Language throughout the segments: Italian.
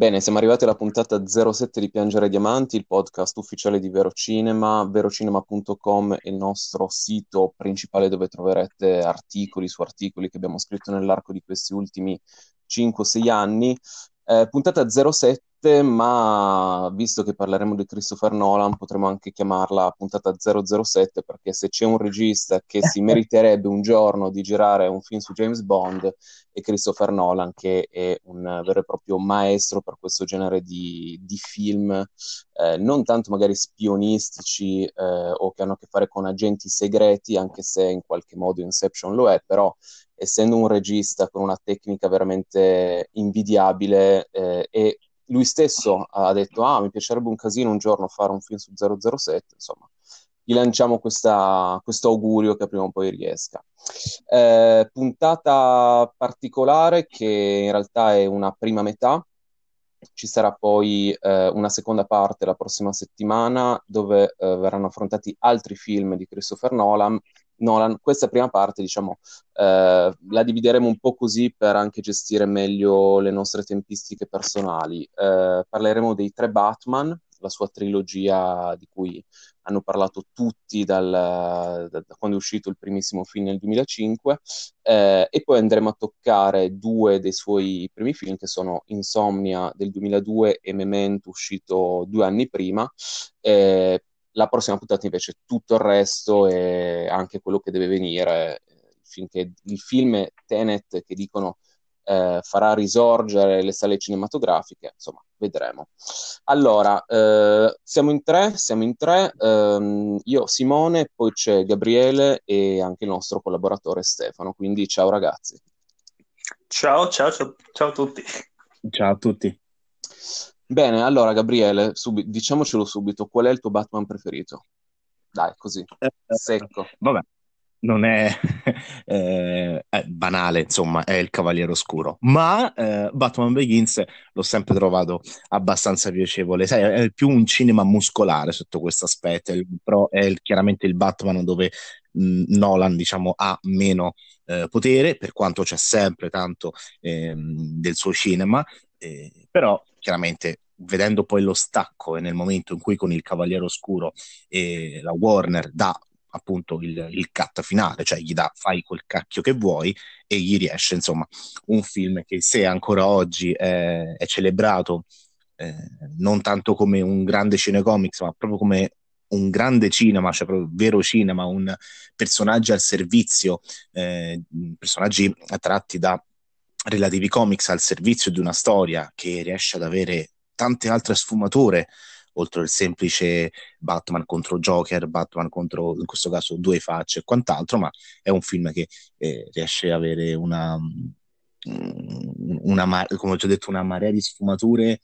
Bene, siamo arrivati alla puntata 07 di Piangere Diamanti, il podcast ufficiale di Verocinema. Verocinema.com è il nostro sito principale dove troverete articoli su articoli che abbiamo scritto nell'arco di questi ultimi 5-6 anni. Eh, puntata 07 ma visto che parleremo di Christopher Nolan, potremmo anche chiamarla puntata 007, perché se c'è un regista che si meriterebbe un giorno di girare un film su James Bond, è Christopher Nolan, che è un vero e proprio maestro per questo genere di, di film, eh, non tanto magari spionistici eh, o che hanno a che fare con agenti segreti, anche se in qualche modo Inception lo è, però essendo un regista con una tecnica veramente invidiabile eh, e lui stesso ha detto, ah, mi piacerebbe un casino un giorno fare un film su 007, insomma, gli lanciamo questo augurio che prima o poi riesca. Eh, puntata particolare che in realtà è una prima metà, ci sarà poi eh, una seconda parte la prossima settimana dove eh, verranno affrontati altri film di Christopher Nolan Nolan, questa prima parte, diciamo, eh, la divideremo un po' così per anche gestire meglio le nostre tempistiche personali. Eh, parleremo dei tre Batman, la sua trilogia di cui hanno parlato tutti dal, da, da, quando è uscito il primissimo film nel 2005 eh, e poi andremo a toccare due dei suoi primi film che sono Insomnia del 2002 e Memento uscito due anni prima eh, la prossima puntata invece tutto il resto e anche quello che deve venire, finché il film Tenet che dicono eh, farà risorgere le sale cinematografiche, insomma, vedremo. Allora, eh, siamo in tre, siamo in tre, ehm, io Simone, poi c'è Gabriele e anche il nostro collaboratore Stefano, quindi ciao ragazzi. Ciao, ciao, ciao, ciao a tutti. Ciao a tutti. Bene, allora Gabriele, subi- diciamocelo subito, qual è il tuo Batman preferito? Dai, così, eh, secco. Vabbè, non è, eh, è, banale, insomma, è il Cavaliere Oscuro, ma eh, Batman Begins l'ho sempre trovato abbastanza piacevole, sai, è più un cinema muscolare sotto questo aspetto, però è chiaramente il Batman dove mh, Nolan, diciamo, ha meno eh, potere, per quanto c'è sempre tanto ehm, del suo cinema, eh, però chiaramente vedendo poi lo stacco e nel momento in cui con il Cavaliere Oscuro eh, la Warner dà appunto il, il cut finale, cioè gli dà fai quel cacchio che vuoi e gli riesce insomma un film che se ancora oggi è, è celebrato eh, non tanto come un grande cinecomics ma proprio come un grande cinema, cioè proprio vero cinema, un personaggio al servizio, eh, personaggi tratti da relativi comics al servizio di una storia che riesce ad avere tante altre sfumature oltre al semplice Batman contro Joker, Batman contro in questo caso due facce e quant'altro, ma è un film che eh, riesce ad avere una, mm, una, come ho già detto, una marea di sfumature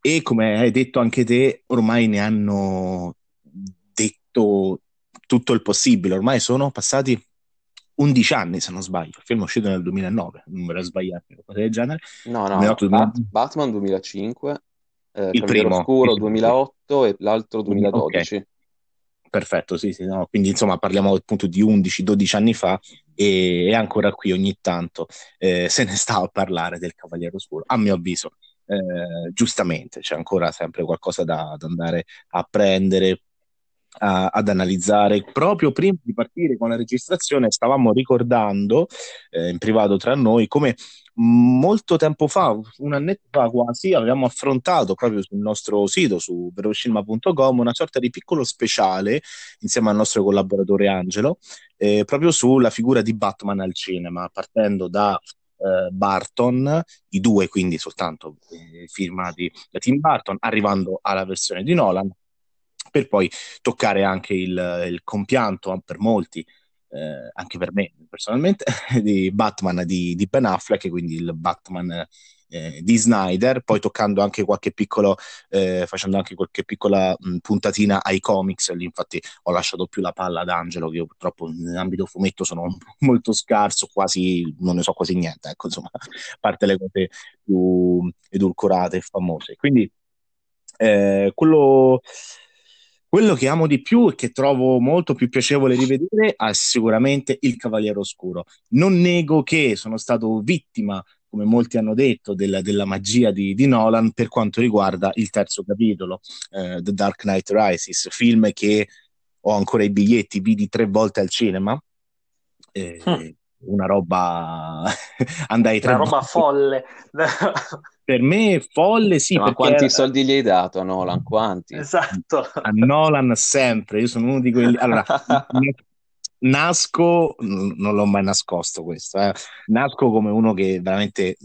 e come hai detto anche te, ormai ne hanno detto tutto il possibile, ormai sono passati 11 anni, se non sbaglio. Il film è uscito nel 2009, non l'ho sbagliato, qualcosa del genere. No, no, Bat- Batman 2005, eh, il primo Oscuro 2008 e l'altro 2012. Okay. Perfetto, sì, sì, no. quindi insomma parliamo appunto di 11-12 anni fa e, e, ancora qui ogni tanto eh, se ne sta a parlare del Cavaliere Oscuro, a mio avviso. Eh, giustamente c'è ancora sempre qualcosa da, da andare a prendere, a, ad analizzare. Proprio prima di partire con la registrazione stavamo ricordando eh, in privato tra noi come molto tempo fa, un annetto fa quasi, avevamo affrontato proprio sul nostro sito, su verocinema.com, una sorta di piccolo speciale insieme al nostro collaboratore Angelo, eh, proprio sulla figura di Batman al cinema, partendo da eh, Barton, i due quindi soltanto eh, firmati da Tim Burton, arrivando alla versione di Nolan, per poi toccare anche il, il compianto per molti, eh, anche per me personalmente, di Batman di, di, Ben Affleck, quindi il Batman eh, di Snyder, poi toccando anche qualche piccolo, eh, facendo anche qualche piccola mh, puntatina ai comics, lì infatti ho lasciato più la palla ad Angelo, che io purtroppo nell'ambito fumetto sono molto scarso, quasi, non ne so quasi niente, ecco insomma, a parte le cose più edulcorate e famose. Quindi eh, quello quello che amo di più e che trovo molto più piacevole rivedere è sicuramente Il Cavaliere Oscuro. Non nego che sono stato vittima come molti hanno detto, della, della magia di, di, Nolan per quanto riguarda il terzo capitolo, eh, The Dark Knight Rises, film che ho ancora i biglietti, vidi tre volte al cinema. Eh, hm. Una roba andai tre Una roba folle. per me folle sì. Ma quanti era... soldi gli hai dato a Nolan? Quanti? Esatto. A Nolan sempre, io sono uno di quelli... Allora, nasco, non l'ho mai nascosto questo, eh. nasco come uno che veramente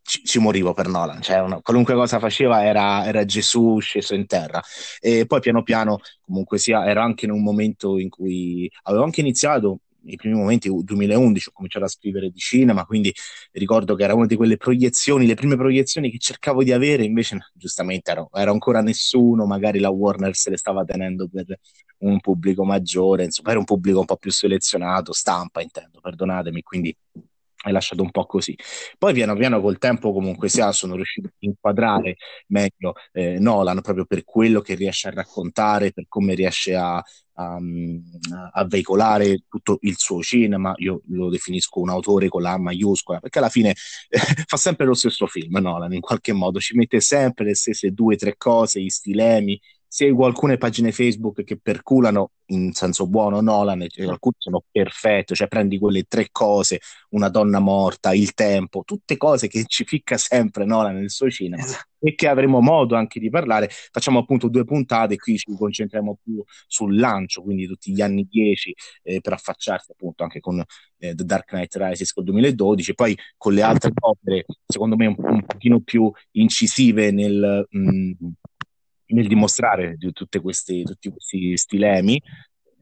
ci, ci morivo per Nolan, cioè una, qualunque cosa faceva era, era, Gesù sceso in terra e poi piano piano comunque sia, ero anche in un momento in cui avevo anche iniziato nei primi momenti 2011 ho cominciato a scrivere di cinema, quindi ricordo che era una di quelle proiezioni, le prime proiezioni che cercavo di avere, invece giustamente ero, era ancora nessuno, magari la Warner se le stava tenendo per un pubblico maggiore, insomma era un pubblico un po' più selezionato, stampa intendo, perdonatemi, quindi hai lasciato un po' così. Poi piano piano col tempo comunque sia sono riuscito a inquadrare meglio eh, Nolan proprio per quello che riesce a raccontare, per come riesce a, a, a, veicolare tutto il suo cinema. Io lo definisco un autore con la A maiuscola, perché alla fine eh, fa sempre lo stesso film Nolan, in qualche modo ci mette sempre le stesse due o tre cose, gli stilemi, seguo alcune pagine Facebook che perculano in senso buono Nolan, e alcune sono perfette, cioè prendi quelle tre cose, una donna morta, il tempo, tutte cose che ci ficca sempre Nolan nel suo cinema esatto. e che avremo modo anche di parlare. Facciamo appunto due puntate, qui ci concentriamo più sul lancio, quindi tutti gli anni 10 eh, per affacciarsi appunto anche con eh, The Dark Knight Rises col 2012, poi con le altre opere, secondo me un, un pochino più incisive nel... Mh, mm, nel dimostrare di questi, tutti questi stilemi,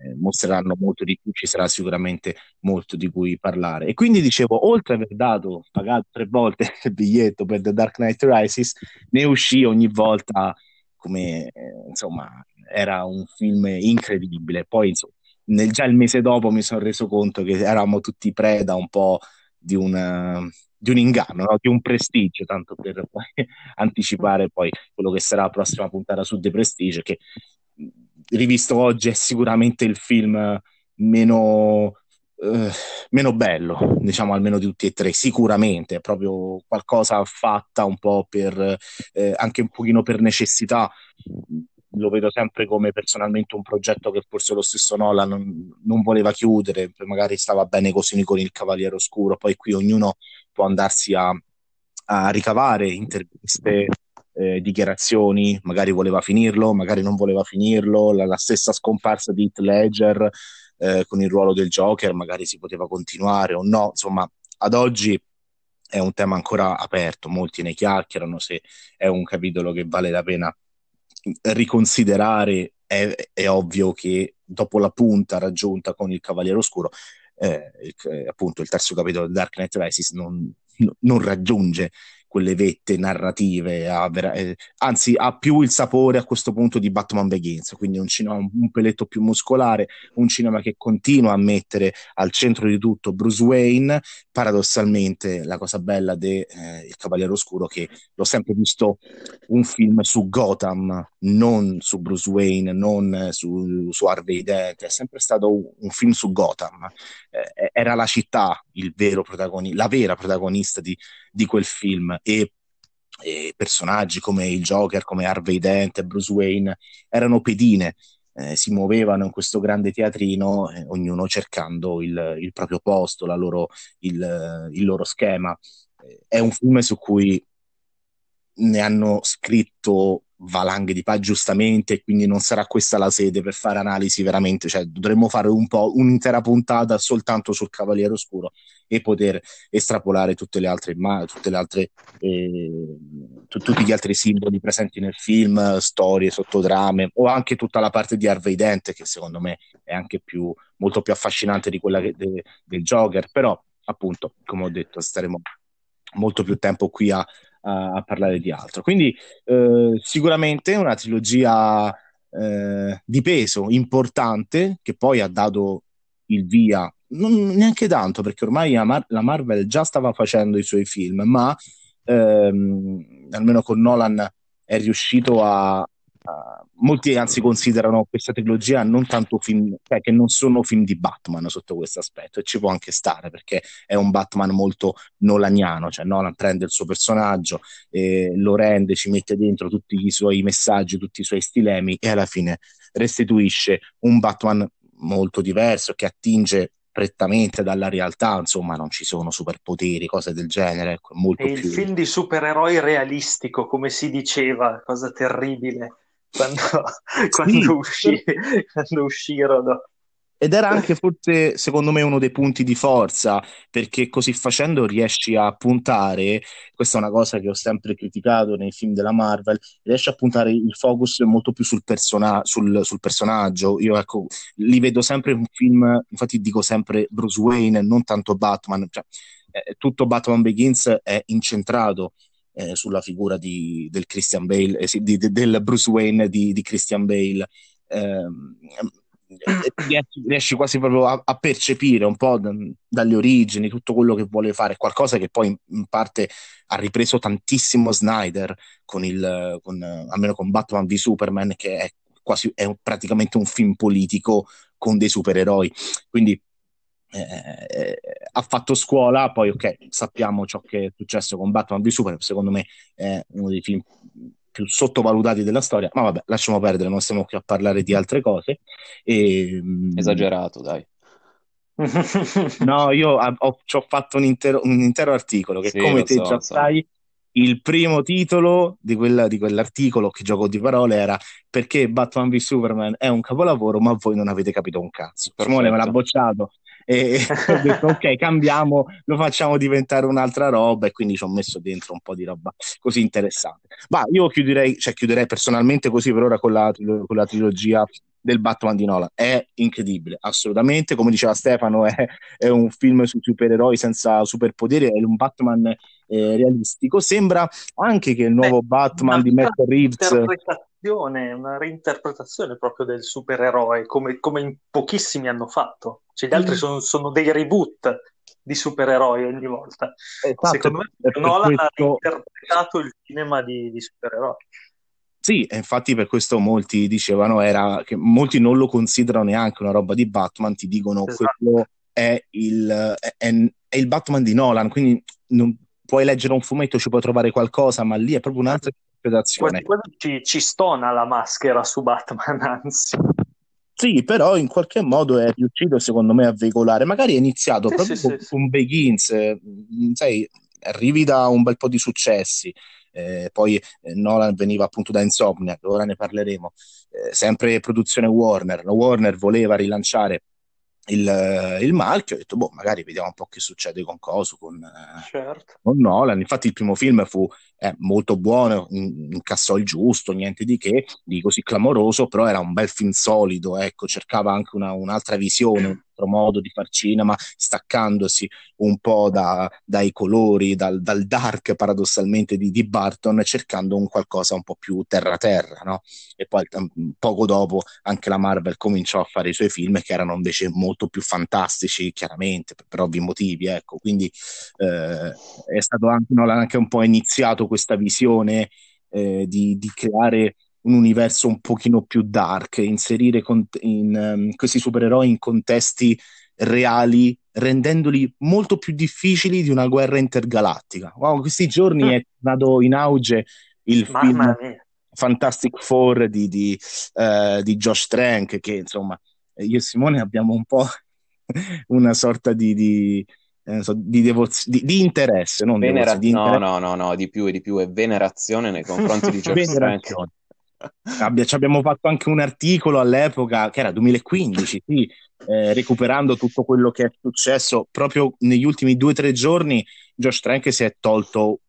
eh, mostreranno molto di più, ci sarà sicuramente molto di cui parlare. E quindi dicevo, oltre ad aver dato, pagato tre volte il biglietto per The Dark Knight Rises, ne uscì ogni volta come, eh, insomma, era un film incredibile. Poi, insomma, nel, già il mese dopo mi sono reso conto che eravamo tutti preda un po' di un, di un inganno, no? di un prestigio, tanto per poi anticipare poi quello che sarà la prossima puntata su The Prestige, che rivisto oggi è sicuramente il film meno, eh, meno bello, diciamo almeno di tutti e tre, sicuramente, è proprio qualcosa fatta un po' per, eh, anche un pochino per necessità, lo vedo sempre come personalmente un progetto che forse lo stesso Nolan non, non voleva chiudere, magari stava bene così con il Cavaliere Oscuro, poi qui ognuno può andarsi a, a ricavare interviste, eh, dichiarazioni, magari voleva finirlo, magari non voleva finirlo, la, la stessa scomparsa di Heath Ledger eh, con il ruolo del Joker, magari si poteva continuare o no, insomma, ad oggi è un tema ancora aperto, molti ne chiacchierano se è un capitolo che vale la pena riconsiderare è, è, ovvio che dopo la punta raggiunta con il Cavaliere Oscuro, eh, il, appunto il terzo capitolo di Dark Knight Rises non, non raggiunge quelle vette narrative, vera- eh, anzi ha più il sapore a questo punto di Batman Begins, quindi un cinema un peletto più muscolare, un cinema che continua a mettere al centro di tutto Bruce Wayne, paradossalmente la cosa bella di eh, Cavaliere Oscuro che l'ho sempre visto un film su Gotham, non su Bruce Wayne, non su, su Harvey Dent, è sempre stato un, un film su Gotham, eh, era la città il vero protagonista, la vera protagonista di, di quel film e, e, personaggi come il Joker, come Harvey Dent e Bruce Wayne erano pedine, eh, si muovevano in questo grande teatrino, eh, ognuno cercando il, il proprio posto, loro, il, il, loro schema. Eh, è un film su cui ne hanno scritto valanghe di pa giustamente, quindi non sarà questa la sede per fare analisi veramente, cioè dovremmo fare un po' un'intera puntata soltanto sul Cavaliere Oscuro e poter estrapolare tutte le altre immagini, tutte le altre eh, t- tutti gli altri simboli presenti nel film, storie, sottodrame o anche tutta la parte di Harvey Dent che secondo me è anche più molto più affascinante di quella che, de- del Joker, però appunto, come ho detto, staremo molto più tempo qui a a, a parlare di altro. Quindi eh, sicuramente una trilogia eh, di peso importante che poi ha dato il via, non neanche tanto perché ormai la, Mar- la Marvel già stava facendo i suoi film, ma ehm, almeno con Nolan è riuscito a, Uh, molti anzi considerano questa trilogia non tanto film, cioè che non sono film di Batman sotto questo aspetto, e ci può anche stare perché è un Batman molto nolaniano, cioè Nolan prende il suo personaggio, eh, lo rende, ci mette dentro tutti i suoi messaggi, tutti i suoi stilemi e alla fine restituisce un Batman molto diverso che attinge prettamente dalla realtà, insomma, non ci sono superpoteri, cose del genere. Ecco, molto è più... il film di supereroi realistico, come si diceva, cosa terribile quando, sì, quando, uscì, quando uscirono. Ed era anche forse, secondo me, uno dei punti di forza, perché così facendo riesci a puntare, questa è una cosa che ho sempre criticato nei film della Marvel, riesci a puntare il focus molto più sul, persona- sul, sul personaggio. Io ecco, li vedo sempre in un film, infatti dico sempre Bruce Wayne, non tanto Batman, cioè, eh, tutto Batman Begins è incentrato eh, sulla figura di, del Christian Bale, eh, di, del Bruce Wayne di, Christian Bale. Eh, riesci, riesci, quasi proprio a, a percepire un po' d- dalle origini tutto quello che vuole fare, qualcosa che poi in, in parte ha ripreso tantissimo Snyder con il, con, almeno con Batman v Superman, che è quasi è praticamente un film politico con dei supereroi. Quindi eh, eh, ha fatto scuola, poi ok, sappiamo ciò che è successo con Batman v Superman, secondo me è uno dei film più sottovalutati della storia, ma vabbè, lasciamo perdere, non stiamo qui a parlare di altre cose. E, mm, Esagerato, dai. no, io ho, ci ho fatto un intero, un intero articolo che, sì, come te so, già so. sai, il primo titolo di, quella, di, quell'articolo, che gioco di parole, era perché Batman v Superman è un capolavoro, ma voi non avete capito un cazzo. Perfetto. Simone me l'ha bocciato e ho detto ok cambiamo lo facciamo diventare un'altra roba e quindi ci ho messo dentro un po' di roba così interessante ma io chiuderei, cioè chiuderei personalmente così per ora con la, con la trilogia del Batman di Nolan è incredibile, assolutamente. Come diceva Stefano, è, è un film su supereroi senza superpoteri, è un Batman eh, realistico. Sembra anche che il nuovo Beh, Batman di Matt Reeves una reinterpretazione proprio del supereroe, come, come in pochissimi hanno fatto. Cioè, gli altri mm. sono, sono dei reboot di supereroi ogni volta. Esatto, Secondo me Nolan questo... ha reinterpretato il cinema di, di supereroi. Sì, infatti per questo molti dicevano era che molti non lo considerano neanche una roba di Batman, ti dicono esatto. quello è il, è, è il, Batman di Nolan, quindi non, puoi leggere un fumetto, ci puoi trovare qualcosa, ma lì è proprio un'altra interpretazione. Ci, ci stona la maschera su Batman, anzi. Sì, però in qualche modo è riuscito secondo me a veicolare, magari è iniziato sì, proprio sì, con, sì, con Begins, mm, sai, arrivi da un bel po' di successi, eh, poi eh, Nolan veniva appunto da Insomnia, ora ne parleremo, eh, sempre produzione Warner, la Warner voleva rilanciare il, il, marchio, ho detto, boh, magari vediamo un po' che succede con Coso, con, certo. con Nolan. Infatti il primo film fu eh, molto buono, incassò il giusto, niente di che, di così clamoroso, però era un bel film solido, ecco, cercava anche una, un'altra visione, altro modo di far cinema, staccandosi un po' da, dai colori, dal, dal, dark paradossalmente di, di, Barton, cercando un qualcosa un po' più terra-terra, no? E poi poco dopo anche la Marvel cominciò a fare i suoi film che erano invece molto più fantastici, chiaramente, per, per ovvi motivi, ecco. Quindi eh, è stato anche, no, anche un po' iniziato questa visione eh, di, di creare un universo un pochino più dark, inserire con- in, um, questi supereroi in contesti reali, rendendoli molto più difficili di una guerra intergalattica. Wow, questi giorni mm. è andato in auge il Mamma film mia. Fantastic Four di, di, uh, di, Josh Trank, che insomma io e Simone abbiamo un po' una sorta di, di eh, so, di, devoz- di, di, interesse, non Venera- devoz- di interesse. No, no, no, no, di più e di più, è venerazione nei confronti di Josh Trank. Abbia, ci abbiamo fatto anche un articolo all'epoca, che era 2015, sì, eh, recuperando tutto quello che è successo proprio negli ultimi due o tre giorni. Josh Trank si è tolto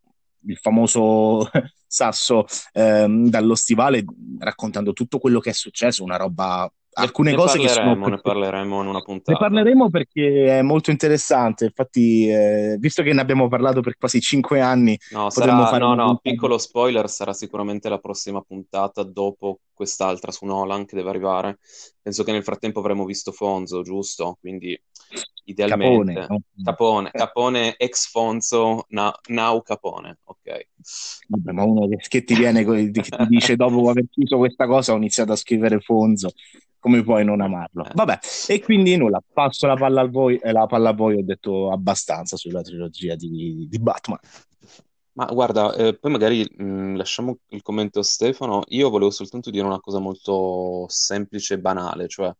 il famoso sasso ehm, dallo stivale raccontando tutto quello che è successo, una roba alcune ne cose che sono ne parleremo in una puntata. Ne parleremo perché è molto interessante. Infatti eh, visto che ne abbiamo parlato per quasi cinque anni no, sarà, no, no piccolo spoiler sarà sicuramente la prossima puntata dopo quest'altra su Nolan che deve arrivare. Penso che nel frattempo avremo visto Fonzo giusto? Quindi Idealmente. Capone, no? Capone, Capone ex Fonzo, now, now Capone, ok. Vabbè, ma uno che, che ti viene, che ti dice dopo aver chiuso questa cosa ho iniziato a scrivere Fonzo, come puoi non amarlo? Eh. Vabbè, e quindi nulla, passo la palla, al voi, eh, la palla a voi, ho detto abbastanza sulla trilogia di, di Batman. Ma guarda, eh, poi magari mh, mm, lasciamo il commento a Stefano. Io volevo soltanto dire una cosa molto semplice e banale, cioè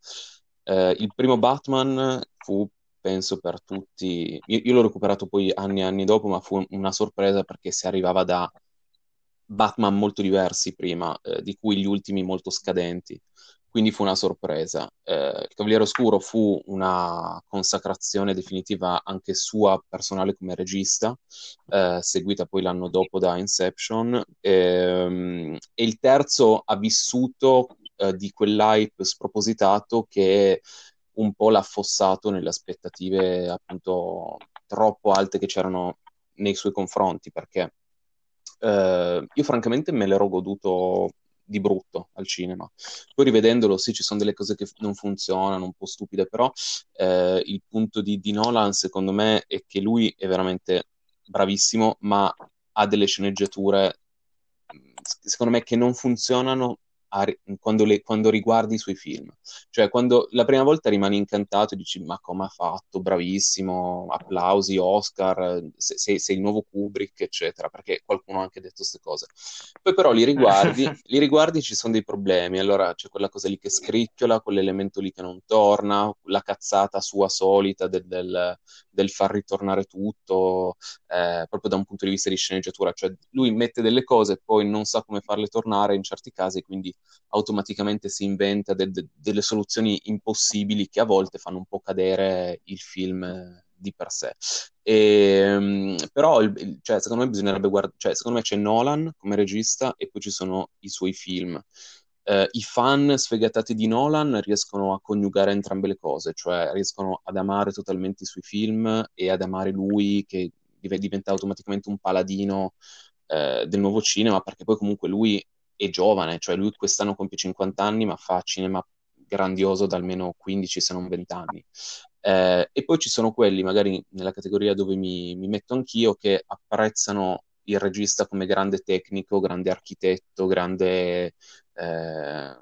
eh, il primo Batman fu, penso, per tutti. Io, io l'ho recuperato poi anni e anni dopo, ma fu una sorpresa perché si arrivava da Batman molto diversi prima, eh, di cui gli ultimi molto scadenti quindi fu una sorpresa. Eh, il Cavaliere Oscuro fu una consacrazione definitiva anche sua personale come regista, eh, seguita poi l'anno dopo da Inception, ehm, e il terzo ha vissuto eh, di quell'hype spropositato che un po' l'ha affossato nelle aspettative appunto troppo alte che c'erano nei suoi confronti, perché Uh, io francamente me l'ero goduto di brutto al cinema. Poi rivedendolo, sì, ci sono delle cose che non funzionano, un po' stupide, però eh, il punto di, di Nolan, secondo me, è che lui è veramente bravissimo, ma ha delle sceneggiature, secondo me, che non funzionano a, quando, le, quando, riguardi i suoi film. Cioè, quando la prima volta rimani incantato e dici: Ma come ha fatto? Bravissimo, applausi, Oscar, sei, sei il nuovo Kubrick, eccetera, perché qualcuno ha anche detto queste cose. Poi, però, li riguardi, li riguardi ci sono dei problemi. Allora c'è quella cosa lì che scricchiola, quell'elemento lì che non torna, la cazzata sua solita del, del, del far ritornare tutto, eh, proprio da un punto di vista di sceneggiatura. Cioè, lui mette delle cose e poi non sa come farle tornare in certi casi, quindi automaticamente si inventa de- de- delle soluzioni impossibili che a volte fanno un po' cadere il film di per sé. E, um, però, cioè, secondo me bisognerebbe guardare, cioè, secondo me c'è Nolan come regista e poi ci sono i suoi film. Uh, I fan sfegatati di Nolan riescono a coniugare entrambe le cose, cioè riescono ad amare totalmente i suoi film e ad amare lui che diventa automaticamente un paladino uh, del nuovo cinema, perché poi comunque lui è giovane, cioè lui quest'anno compie 50 anni, ma fa cinema grandioso da almeno 15 se non 20 anni. Eh, e poi ci sono quelli, magari nella categoria dove mi, mi, metto anch'io, che apprezzano il regista come grande tecnico, grande architetto, grande, eh,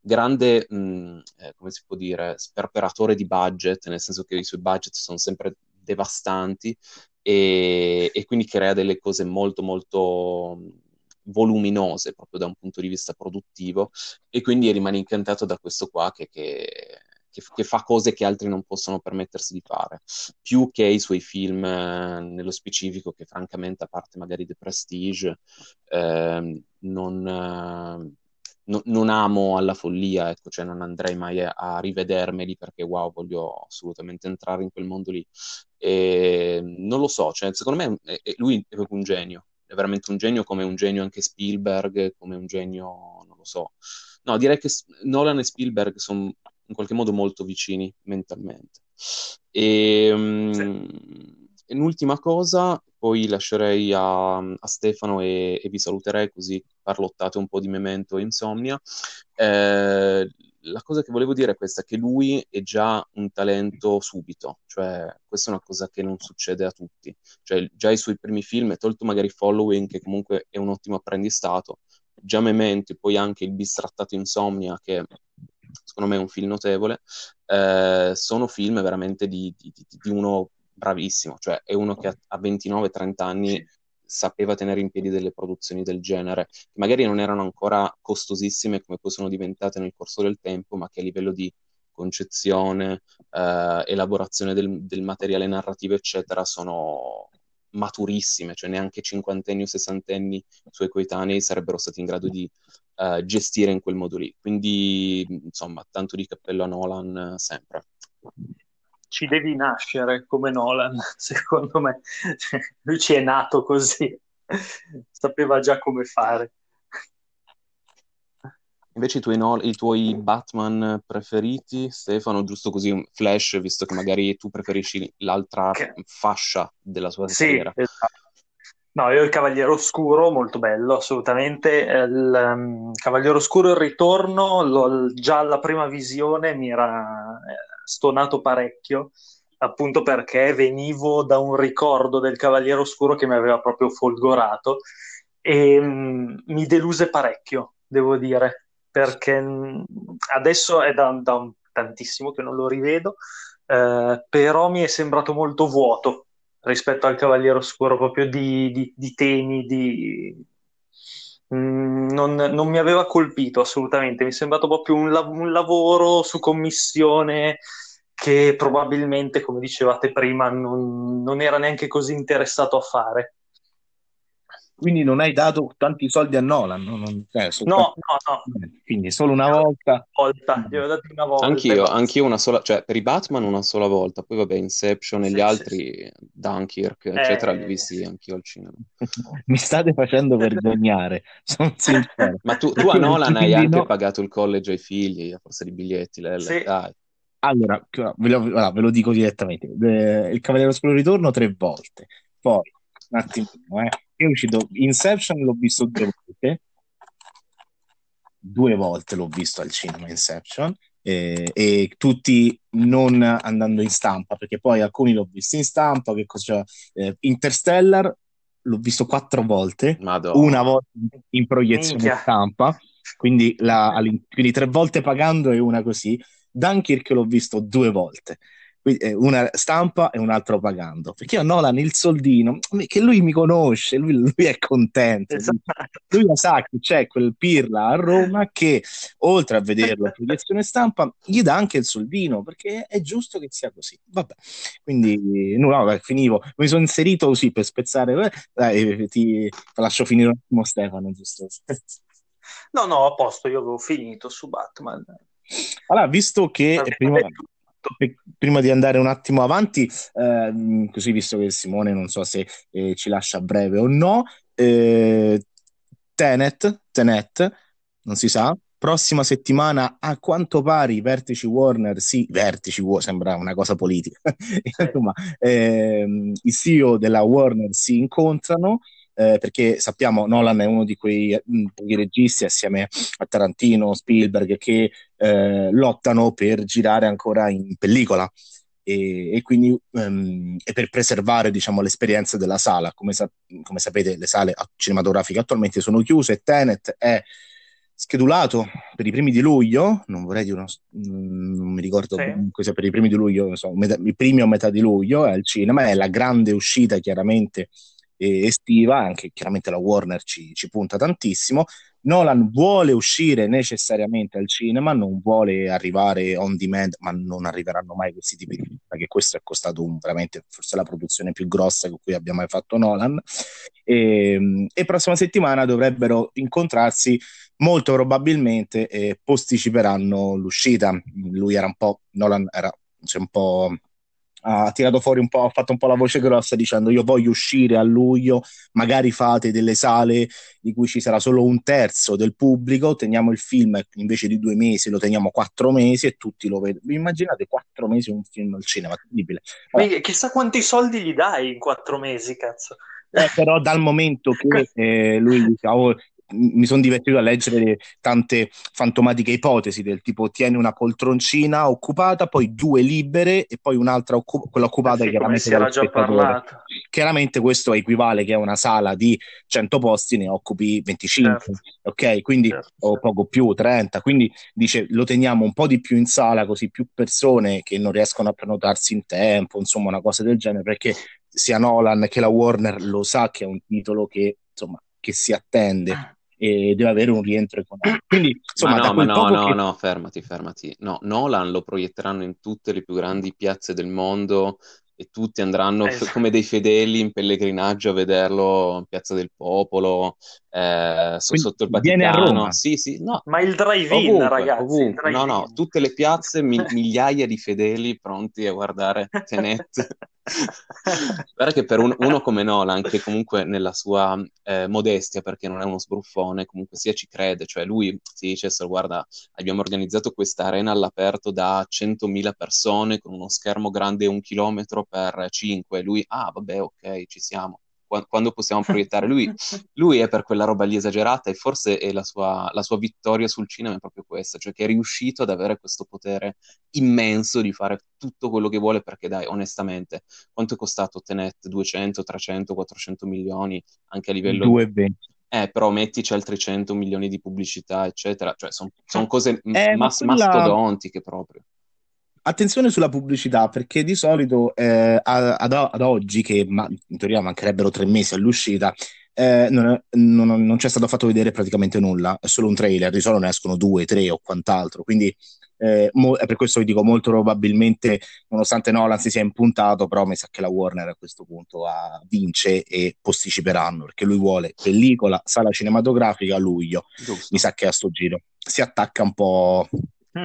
grande mh, eh, come si può dire, sperperatore di budget, nel senso che i suoi budget sono sempre devastanti e, e quindi crea delle cose molto molto voluminose proprio da un punto di vista produttivo e quindi rimane incantato da questo qua che, che, che, che fa cose che altri non possono permettersi di fare, più che i suoi film eh, nello specifico che francamente a parte magari The Prestige eh, non... No, non amo alla follia, ecco, cioè non andrei mai a, rivedermeli perché wow, voglio assolutamente entrare in quel mondo lì. E, non lo so, cioè, secondo me è, lui è proprio un genio, è veramente un genio come un genio anche Spielberg, come un genio, non lo so. No, direi che Nolan e Spielberg sono in qualche modo molto vicini mentalmente. E, um, sì. Un'ultima cosa, poi lascerei a, a Stefano e, e, vi saluterei così parlottate un po' di Memento e Insomnia. Eh, la cosa che volevo dire è questa, che lui è già un talento subito, cioè questa è una cosa che non succede a tutti, cioè già i suoi primi film, tolto magari Following, che comunque è un ottimo apprendistato, già Memento e poi anche il bistrattato Insomnia, che secondo me è un film notevole, eh, sono film veramente di, di, di, uno bravissimo, cioè è uno che a 29-30 anni sapeva tenere in piedi delle produzioni del genere, che magari non erano ancora costosissime come poi sono diventate nel corso del tempo, ma che a livello di concezione, eh, elaborazione del, del, materiale narrativo, eccetera, sono maturissime, cioè neanche cinquantenni o sessantenni suoi coetanei sarebbero stati in grado di uh, gestire in quel modo lì. Quindi, insomma, tanto di cappello a Nolan sempre ci devi nascere come Nolan, secondo me. Lui ci è nato così, sapeva già come fare. Invece i tuoi, no- i tuoi, Batman preferiti, Stefano, giusto così un flash, visto che magari tu preferisci l'altra che... fascia della sua sì, carriera. Esatto. No, io il Cavaliere Oscuro, molto bello, assolutamente. Il um, Cavaliere Oscuro, il ritorno, lo, già alla prima visione mi era stonato parecchio appunto perché venivo da un ricordo del Cavaliere Oscuro che mi aveva proprio folgorato e mm, mi deluse parecchio, devo dire, perché mm, adesso è da, da un, tantissimo che non lo rivedo, eh, però mi è sembrato molto vuoto rispetto al Cavaliere Oscuro, proprio di, di, di temi, di... Mm, non, non, mi aveva colpito assolutamente, mi è sembrato proprio un, lav- un lavoro su commissione che probabilmente, come dicevate prima, non, non era neanche così interessato a fare. Quindi non hai dato tanti soldi a Nolan? No, non, eh, no, no, no. Quindi solo una volta. volta. Io ho dato una volta. Anch'io, anch'io una sola, cioè per i Batman una sola volta, poi vabbè Inception e sì, gli altri, sì. Dunkirk, eccetera, li ho visti anch'io al cinema. Mi state facendo vergognare, sono sincero. Ma tu, tu a Nolan hai anche no... pagato il college ai figli, a forza di biglietti, Lelle, sì. dai. Allora, ve lo, ve lo, dico direttamente. il Cavaliere Oscuro Ritorno tre volte. Poi, un attimo, eh. È uscito Inception l'ho visto due volte. Due volte l'ho visto al cinema Inception eh, e tutti non andando in stampa perché poi alcuni l'ho visto in stampa che cosa eh, Interstellar l'ho visto quattro volte. Madonna. una volta in proiezione Minchia. stampa. Quindi, la, quindi tre volte pagando e una così. Dunkirk l'ho visto due volte eh, una stampa e un altro pagando. Perché io Nolan il soldino, che lui mi conosce, lui, lui è contento. Esatto. Lui, lui sa che c'è quel pirla a Roma che, oltre a vederlo a proiezione stampa, gli dà anche il soldino, perché è giusto che sia così. Vabbè, quindi no, no, finivo. Mi sono inserito così per spezzare. Eh, dai, ti lascio finire un attimo Stefano, giusto? No, no, a posto, io avevo finito su Batman. Allora, visto che prima, prima di andare un attimo avanti, eh, così visto che Simone non so se eh, ci lascia breve o no, eh, Tenet, Tenet, non si sa, prossima settimana a quanto pare i vertici Warner, sì, vertici, sembra una cosa politica, insomma, ehm, i CEO della Warner si incontrano eh, perché sappiamo Nolan è uno di quei mm, registi assieme a Tarantino, Spielberg che eh, lottano per girare ancora in pellicola e, e quindi um, e per preservare diciamo, l'esperienza della sala. Come, sa- come, sapete le sale cinematografiche attualmente sono chiuse, Tenet è schedulato per i primi di luglio, non vorrei dire uno, non mi ricordo sì. se per i primi di luglio, so, metà, i primi o metà di luglio è al cinema, è la grande uscita chiaramente estiva, anche chiaramente la Warner ci, ci, punta tantissimo. Nolan vuole uscire necessariamente al cinema, non vuole arrivare on demand, ma non arriveranno mai questi tipi di film, perché questo è costato un, veramente forse la produzione più grossa con cui abbia mai fatto Nolan. E, e prossima settimana dovrebbero incontrarsi molto probabilmente e posticiperanno l'uscita. Lui era un po', Nolan era cioè, un po' ha tirato fuori un po', ha fatto un po' la voce grossa dicendo io voglio uscire a luglio, magari fate delle sale di cui ci sarà solo un terzo del pubblico, teniamo il film invece di due mesi, lo teniamo quattro mesi e tutti lo vedono. Immaginate quattro mesi un film al cinema, incredibile. Allora, chissà quanti soldi gli dai in quattro mesi, cazzo. Eh, però dal momento che eh, lui dice, oh, mi sono divertito a leggere tante fantomatiche ipotesi del tipo tieni una poltroncina occupata, poi due libere e poi un'altra occup- quella occupata sì, chiaramente dallo spettatore. Chiaramente questo equivale che a una sala di 100 posti ne occupi 25, certo. ok? Quindi certo, o poco più, 30, quindi dice lo teniamo un po' di più in sala così più persone che non riescono a prenotarsi in tempo, insomma una cosa del genere perché sia Nolan che la Warner lo sa che è un titolo che insomma che si attende e deve avere un rientro economico. Quindi, insomma, ma no, ma no, no, che... no, fermati, fermati. No, Nolan lo proietteranno in tutte le più grandi piazze del mondo e tutti andranno eh, come dei fedeli in pellegrinaggio a vederlo in Piazza del Popolo, eh, sotto il Vaticano. Viene a Roma. Sì, sì, no. Ma il drive-in, ovunque, ragazzi. Ovunque. Drive-in. No, no, tutte le piazze, mi- migliaia di fedeli pronti a guardare Tenet. Guarda che per un, uno come Nolan, che comunque nella sua eh, modestia, perché non è uno sbruffone, comunque sia ci crede, cioè lui si dice, guarda, abbiamo organizzato questa arena all'aperto da 100.000 persone con uno schermo grande un chilometro per 5, lui, ah vabbè, ok, ci siamo quando possiamo proiettare? Lui, lui, è per quella roba lì esagerata e forse è la sua, la sua vittoria sul cinema è proprio questa, cioè che è riuscito ad avere questo potere immenso di fare tutto quello che vuole perché dai, onestamente, quanto è costato Tenet? 200, 300, 400 milioni anche a livello... 2,20. Eh, però mettici altri 100 milioni di pubblicità, eccetera. Cioè, sono son cose eh, mas- quella... mastodontiche proprio. Attenzione sulla pubblicità, perché di solito eh, ad, ad, oggi, che ma, in teoria mancherebbero tre mesi all'uscita, eh, non, non, non, c'è stato fatto vedere praticamente nulla, è solo un trailer, di solito ne escono due, tre o quant'altro, quindi eh, mo- è per questo che dico molto probabilmente, nonostante Nolan si sia impuntato, però mi sa che la Warner a questo punto ha, vince e posticiperanno, perché lui vuole pellicola, sala cinematografica a luglio, Giusto. mi sa che a sto giro si attacca un po'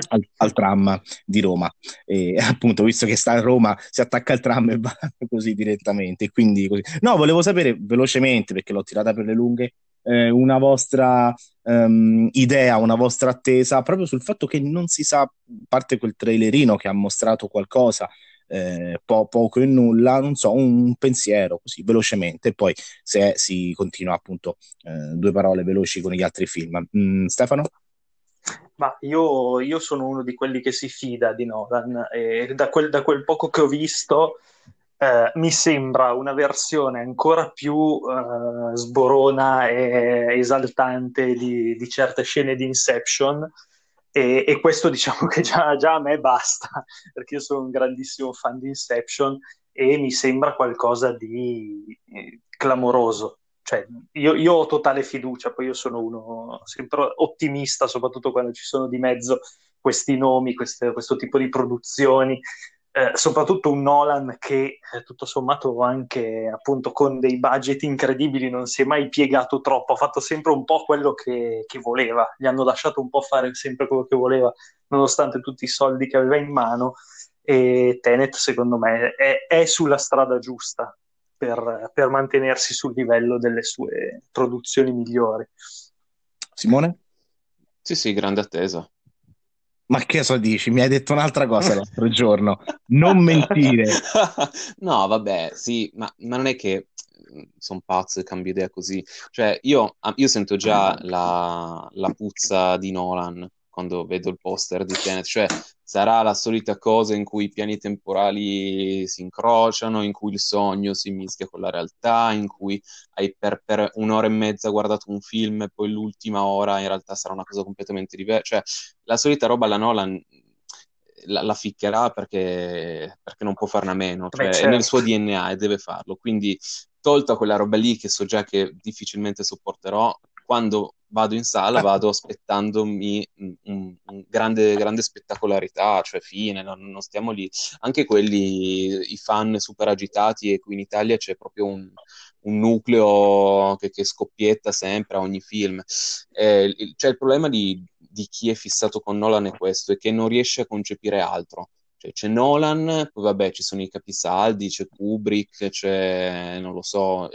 al, al, tram di Roma. E appunto, visto che sta a Roma, si attacca al tram e va così direttamente. Quindi così. No, volevo sapere velocemente, perché l'ho tirata per le lunghe, eh, una vostra um, idea, una vostra attesa proprio sul fatto che non si sa, a parte quel trailerino che ha mostrato qualcosa. Eh, po- poco e nulla, non so, un pensiero così velocemente, poi se si continua appunto eh, due parole veloci con gli altri film. Mm, Stefano? Ma io, io, sono uno di quelli che si fida di Nolan e da quel, da quel poco che ho visto eh, mi sembra una versione ancora più eh, sborona e esaltante di, di, certe scene di Inception e, e questo diciamo che già, già, a me basta perché io sono un grandissimo fan di Inception e mi sembra qualcosa di eh, clamoroso cioè, io, io, ho totale fiducia, poi io sono uno sempre ottimista, soprattutto quando ci sono di mezzo questi nomi, queste, questo tipo di produzioni, eh, soprattutto un Nolan che eh, tutto sommato anche appunto con dei budget incredibili non si è mai piegato troppo, ha fatto sempre un po' quello che, che voleva, gli hanno lasciato un po' fare sempre quello che voleva, nonostante tutti i soldi che aveva in mano e Tenet secondo me è, è sulla strada giusta per, per mantenersi sul livello delle sue produzioni migliori. Simone? Sì, sì, grande attesa. Ma che so dici? Mi hai detto un'altra cosa l'altro giorno. Non mentire. no, vabbè, sì, ma, ma non è che mm, sono pazzo e cambio idea così. Cioè, io, io sento già la, la, puzza di Nolan quando vedo il poster di Tenet. Cioè, sarà la solita cosa in cui i piani temporali si incrociano, in cui il sogno si mischia con la realtà, in cui hai per, per un'ora e mezza guardato un film e poi l'ultima ora in realtà sarà una cosa completamente diversa. Cioè, la solita roba la Nolan la, la ficcherà perché, perché, non può farne a meno, cioè, Beh, certo. è nel suo DNA e deve farlo. Quindi, tolta quella roba lì che so già che difficilmente sopporterò, quando vado in sala, ah. vado aspettandomi un, un grande, grande, spettacolarità, cioè fine, non, non, stiamo lì. Anche quelli, i fan super agitati, e qui in Italia c'è proprio un, un nucleo che, che, scoppietta sempre a ogni film. Eh, cioè il problema di, di chi è fissato con Nolan è questo, è che non riesce a concepire altro. Cioè, c'è Nolan, poi vabbè ci sono i capisaldi, c'è Kubrick, c'è, non lo so,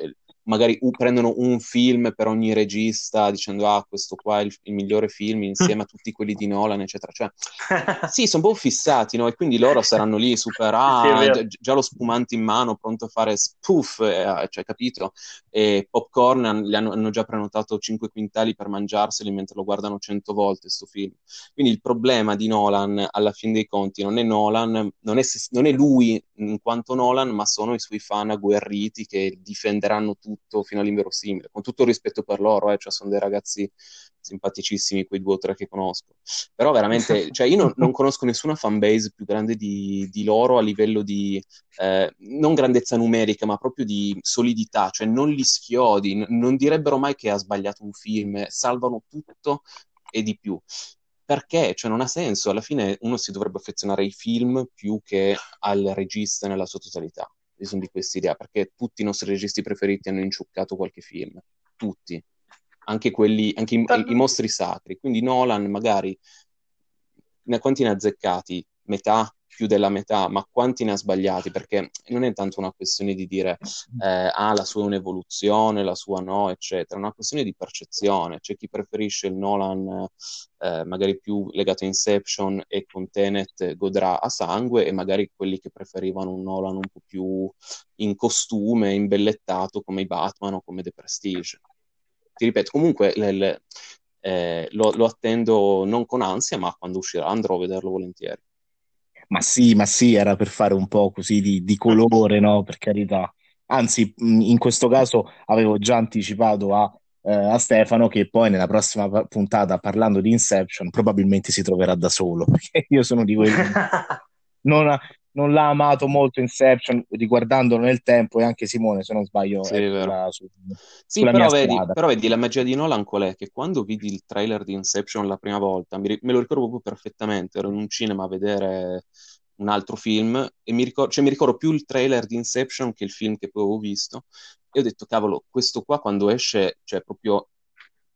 magari uh, prendono un film per ogni regista dicendo ah questo qua è il, il migliore film insieme a tutti quelli di Nolan eccetera. Cioè sì sono un po' fissati no? e quindi loro saranno lì super ah sì, già, lo spumante in mano pronto a fare spoof eh, cioè capito? E popcorn hanno, hanno, già prenotato 5 quintali per mangiarseli mentre lo guardano 100 volte questo film. Quindi il problema di Nolan alla fine dei conti non è Nolan non è, non è lui in quanto Nolan ma sono i suoi fan agguerriti che difenderanno tutti tutto fino all'inverosimile, con tutto il rispetto per loro, eh, cioè sono dei ragazzi simpaticissimi, quei due o tre che conosco. Però veramente, cioè io non, non conosco nessuna fanbase più grande di, di loro a livello di, eh, non grandezza numerica, ma proprio di solidità, cioè non li schiodi, n- non direbbero mai che ha sbagliato un film, salvano tutto e di più perché? Cioè non ha senso, alla fine uno si dovrebbe affezionare ai film più che al regista nella sua totalità sono di questa idea, perché tutti i nostri registi preferiti hanno inciuccato qualche film, tutti, anche quelli, anche i, i, i mostri sacri, quindi Nolan magari, ne, quanti ne ha azzeccati? Metà? Più della metà, ma quanti ne ha sbagliati? Perché non è tanto una questione di dire eh, ah, la sua è un'evoluzione, la sua no, eccetera, è una questione di percezione. C'è chi preferisce il Nolan eh, magari più legato a Inception e con Tenet godrà a sangue e magari quelli che preferivano un Nolan un po' più in costume, imbellettato come i Batman o come The Prestige. Ti ripeto, comunque le, le, eh, lo, lo attendo non con ansia, ma quando uscirà andrò a vederlo volentieri. Ma sì, ma sì, era per fare un po' così di, di colore, no? Per carità. Anzi, in questo caso avevo già anticipato a, eh, a Stefano che poi nella prossima puntata, parlando di Inception, probabilmente si troverà da solo, perché io sono di quelli non, non l'ha amato molto Inception, riguardandolo nel tempo, e anche Simone, se non sbaglio, sì, è su, sì però, vedi, però, vedi, la magia di Nolan qual è? Che quando vidi il trailer di Inception la prima volta, mi, me lo ricordo proprio perfettamente, ero in un cinema a vedere un altro film e mi ricordo, cioè, mi ricordo più il trailer di Inception che il film che poi avevo visto e ho detto, cavolo, questo qua quando esce, cioè proprio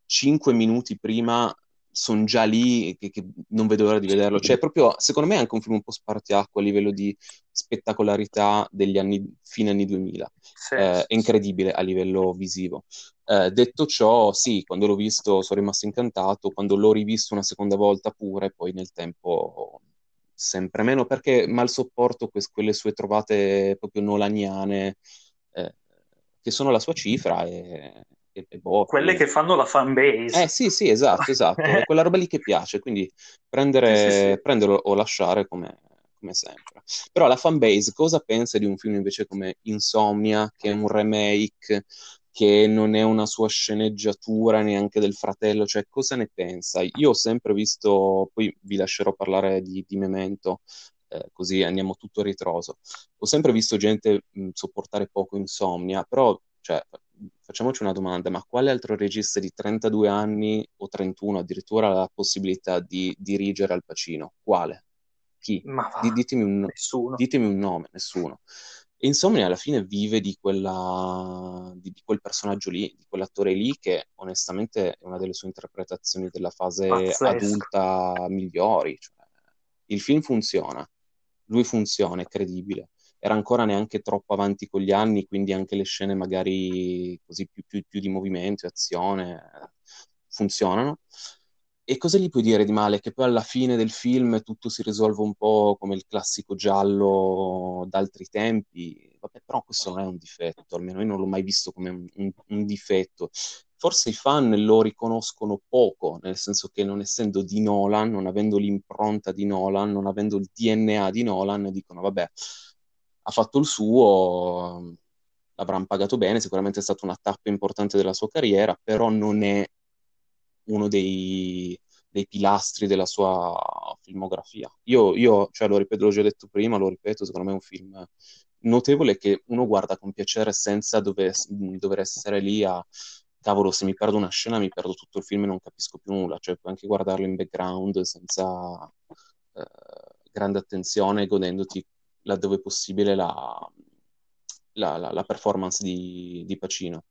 cinque minuti prima sono già lì che, che, non vedo l'ora di vederlo. Cioè, proprio, secondo me è anche un film un po' spartiacque a livello di spettacolarità degli anni, fine anni 2000. Sì. Eh, è incredibile a livello visivo. Eh, detto ciò, sì, quando l'ho visto sono rimasto incantato, quando l'ho rivisto una seconda volta pure, poi nel tempo sempre meno, perché mal sopporto que- quelle sue trovate proprio nolaniane, eh, che sono la sua cifra e e, e boh, quelle che fanno la fan base. Eh sì, sì, esatto, esatto. è quella roba lì che piace, quindi prendere, sì, sì, sì. prenderlo o lasciare come, come sempre. Però la fan base cosa pensa di un film invece come Insomnia, che è un remake, che non è una sua sceneggiatura neanche del fratello, cioè cosa ne pensa? Io ho sempre visto, poi vi lascerò parlare di, di Memento, eh, così andiamo tutto ritroso. Ho sempre visto gente mh, sopportare poco Insomnia, però cioè, facciamoci una domanda, ma quale altro regista di 32 anni o 31 addirittura ha la possibilità di dirigere Al Pacino? Quale? Chi? D- ditemi, un, ditemi, un, nome, nessuno. E insomma, alla fine vive di, quella, di, di, quel personaggio lì, di quell'attore lì, che onestamente è una delle sue interpretazioni della fase Pazzesco. adulta migliori. Cioè, il film funziona, lui funziona, è credibile era ancora neanche troppo avanti con gli anni, quindi anche le scene magari così più, più, più di movimento e azione funzionano. E cosa gli puoi dire di male? Che poi alla fine del film tutto si risolve un po' come il classico giallo d'altri tempi. Vabbè, però questo non è un difetto, almeno io non l'ho mai visto come un, un difetto. Forse i fan lo riconoscono poco, nel senso che non essendo di Nolan, non avendo l'impronta di Nolan, non avendo il DNA di Nolan, dicono vabbè, ha fatto il suo, l'avranno pagato bene, sicuramente è stata una tappa importante della sua carriera, però non è uno dei, dei pilastri della sua filmografia. Io, io cioè, lo ripeto, l'ho già detto prima, lo ripeto, secondo me è un film notevole che uno guarda con piacere senza dover, dover essere lì a cavolo, se mi perdo una scena mi perdo tutto il film e non capisco più nulla, cioè puoi anche guardarlo in background senza eh, grande attenzione, godendoti laddove possibile la, la, la, la performance di, di Pacino.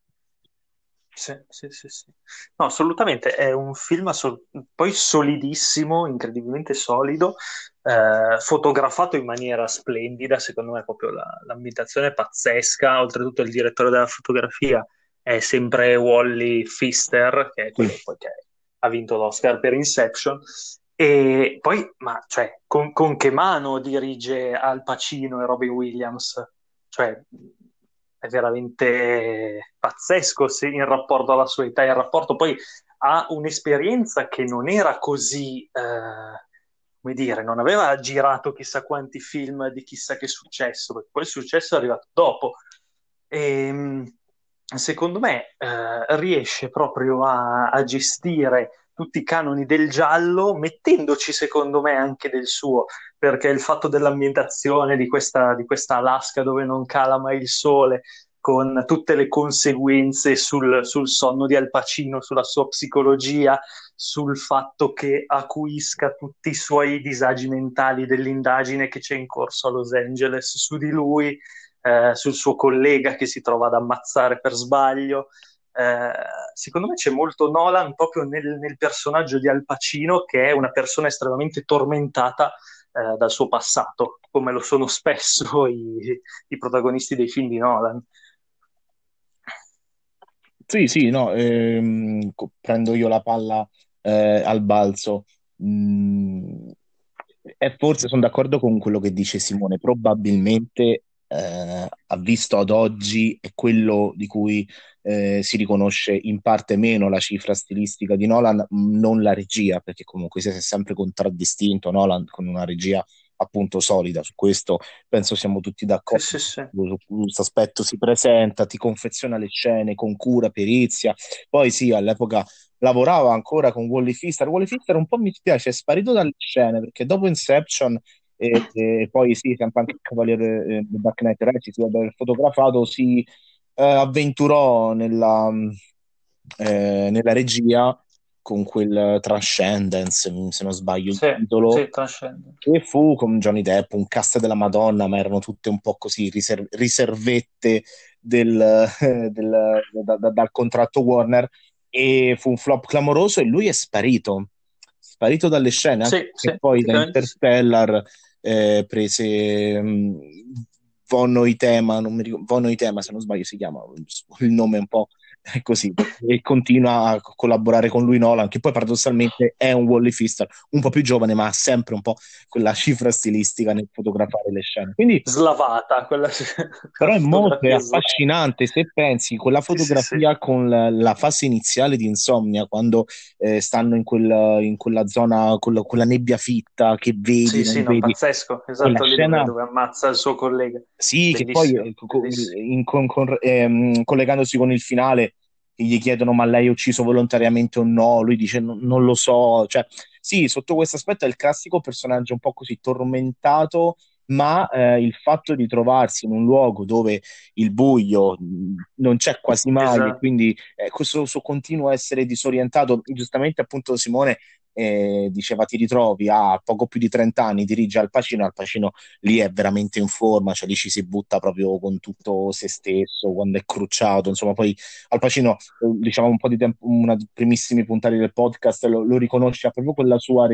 Sì, sì, sì, sì. No, assolutamente, è un film sol- poi solidissimo, incredibilmente solido, eh, fotografato in maniera splendida, secondo me proprio la, l'ambientazione è pazzesca, oltretutto il direttore della fotografia è sempre Wally Pfister, che è quello mm. che ha vinto l'Oscar per Inception, e poi, ma cioè, con, con, che mano dirige Al Pacino e Robin Williams? Cioè, è veramente pazzesco in rapporto alla sua età. In rapporto poi ha un'esperienza che non era così, eh, come dire, non aveva girato chissà quanti film di chissà che successo, perché poi il successo è arrivato dopo. E, ehm, secondo me eh, riesce proprio a, a gestire tutti i canoni del giallo, mettendoci secondo me anche del suo, perché il fatto dell'ambientazione di questa, di questa Alaska dove non cala mai il sole, con tutte le conseguenze sul, sul, sonno di Al Pacino, sulla sua psicologia, sul fatto che acuisca tutti i suoi disagi mentali dell'indagine che c'è in corso a Los Angeles su di lui, eh, sul suo collega che si trova ad ammazzare per sbaglio, eh, secondo me c'è molto Nolan proprio nel, nel, personaggio di Al Pacino, che è una persona estremamente tormentata eh, dal suo passato, come lo sono spesso i, i protagonisti dei film di Nolan. Sì, sì, no, ehm, prendo io la palla eh, al balzo. Mm, e forse sono d'accordo con quello che dice Simone, probabilmente eh, ha visto ad oggi è quello di cui eh, si riconosce in parte meno la cifra stilistica di Nolan, non la regia, perché comunque si è sempre contraddistinto Nolan con una regia appunto solida. Su questo penso siamo tutti d'accordo. Sì, sì, sì. Questo aspetto si presenta, ti confeziona le scene con cura, perizia. Poi sì, all'epoca lavorava ancora con Wally Fister. Wally Fister un po' mi spiace, è sparito dalle scene perché dopo Inception e, e poi sì, sempre anche il Cavaliere eh, Dark Knight Rises si aver fotografato, si eh, avventurò nella, eh, nella regia con quel Transcendence, se non sbaglio sì, il titolo, sì, che fu con Johnny Depp, un cast della Madonna, ma erano tutte un po' così riser- riservette del, del, da, da, dal contratto Warner e fu un flop clamoroso e lui è sparito, sparito dalle scene, sì, sì, poi da Interstellar eh, prese mh, Vonno Itema, non mi ricordo, Vonno Itema se non sbaglio si chiama, il nome è un po' è così e continua a collaborare con lui Nolan che poi paradossalmente è un Wally Fister un po' più giovane ma ha sempre un po' quella cifra stilistica nel fotografare le scene. Quindi slavata quella... però è molto è affascinante se pensi quella fotografia sì, sì. con la, la, fase iniziale di Insomnia quando eh, stanno in quella, in quella zona con la, quella nebbia fitta che vedi sì, sì, vedi. No, pazzesco esatto lì scena... dove ammazza il suo collega. Sì bellissimo, che poi in, con, con, ehm, collegandosi con il finale gli chiedono ma lei ha ucciso volontariamente o no, lui dice non lo so, cioè sì, sotto questo aspetto è il classico personaggio un po' così tormentato, ma eh, il fatto di trovarsi in un luogo dove il buio non c'è quasi mai, esatto. quindi eh, questo suo continuo essere disorientato, giustamente appunto Simone eh, diceva ti ritrovi a poco più di 30 anni, dirige Al Pacino, Al Pacino lì è veramente in forma, cioè lì ci si butta proprio con tutto se stesso, quando è crucciato, insomma poi Al Pacino, eh, diciamo un po' di tempo, una dei primissimi puntati del podcast, lo, lo riconosce proprio quella sua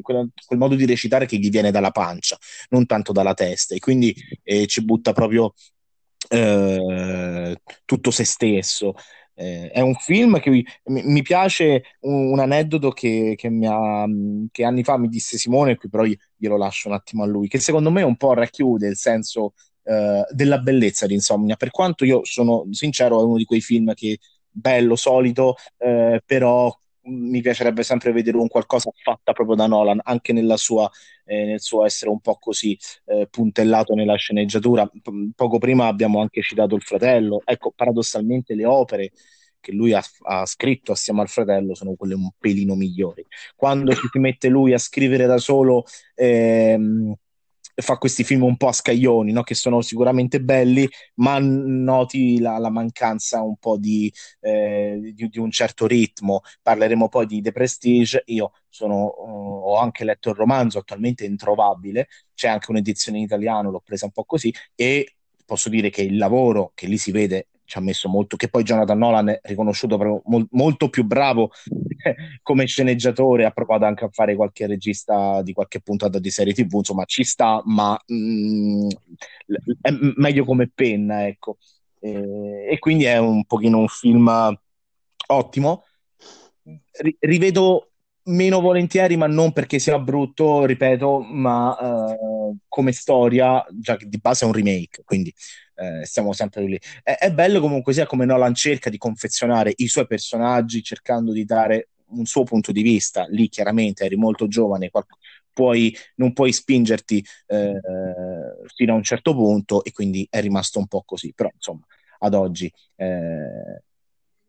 quella, quel modo di recitare che gli viene dalla pancia, non tanto dalla testa, e quindi eh, ci butta proprio eh, tutto se stesso. Eh, è un film che mi, mi piace un, un aneddoto che, che, ha, che, anni fa mi disse Simone, qui però glielo lascio un attimo a lui, che secondo me un po' racchiude il senso eh, della bellezza di Insomnia. Per quanto io sono sincero, è uno di quei film che bello, solito, eh, però mi piacerebbe sempre vedere un qualcosa fatta proprio da Nolan, anche sua, eh, nel suo essere un po' così eh, puntellato nella sceneggiatura. P- poco prima abbiamo anche citato il fratello. Ecco, paradossalmente le opere che lui ha, ha, scritto assieme al fratello sono quelle un pelino migliori. Quando ci si mette lui a scrivere da solo, ehm, fa questi film un po' a scaglioni, no? che sono sicuramente belli, ma noti la, la mancanza un po' di, eh, di, di, un certo ritmo. Parleremo poi di The Prestige. Io sono, uh, ho anche letto il romanzo, attualmente introvabile, c'è anche un'edizione in italiano, l'ho presa un po' così, e posso dire che il lavoro che lì si vede ci ha messo molto, che poi Jonathan Nolan è riconosciuto proprio mol, molto più bravo come sceneggiatore, ha provato anche a fare qualche regista di qualche puntata di serie tv, insomma ci sta, ma mm, è meglio come penna, ecco. E, e, quindi è un pochino un film ottimo. R- rivedo meno volentieri, ma non perché sia brutto, ripeto, ma uh, come storia, già che di base è un remake, quindi eh, stiamo sempre lì. È, è, bello comunque sia come Nolan cerca di confezionare i suoi personaggi, cercando di dare un suo punto di vista. Lì chiaramente eri molto giovane, qual- puoi, non puoi spingerti eh, fino a un certo punto e quindi è rimasto un po' così, però insomma ad oggi eh,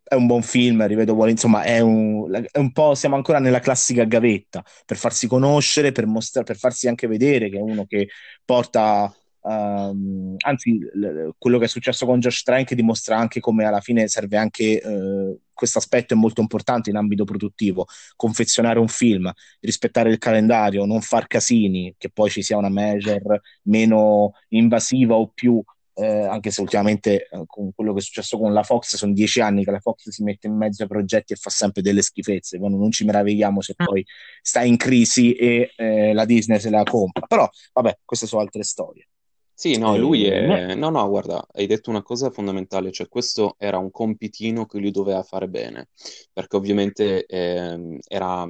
è un buon film, rivedo vuole, insomma, è un, è un, po', siamo ancora nella classica gavetta, per farsi conoscere, per, mostra, per farsi anche vedere che è uno che porta, um, anzi, l- quello che è successo con Josh Trank dimostra anche come alla fine serve anche, uh, questo aspetto è molto importante in ambito produttivo, confezionare un film, rispettare il calendario, non far casini, che poi ci sia una major meno invasiva o più eh, anche se ultimamente eh, con quello che è successo con la Fox sono dieci anni che la Fox si mette in mezzo ai progetti e fa sempre delle schifezze, quando non ci meravigliamo se mm. poi sta in crisi e eh, la Disney se la compra, però vabbè, queste sono altre storie. Sì, no, lui è... No, no, guarda, hai detto una cosa fondamentale, cioè questo era un compitino che lui doveva fare bene, perché ovviamente eh, era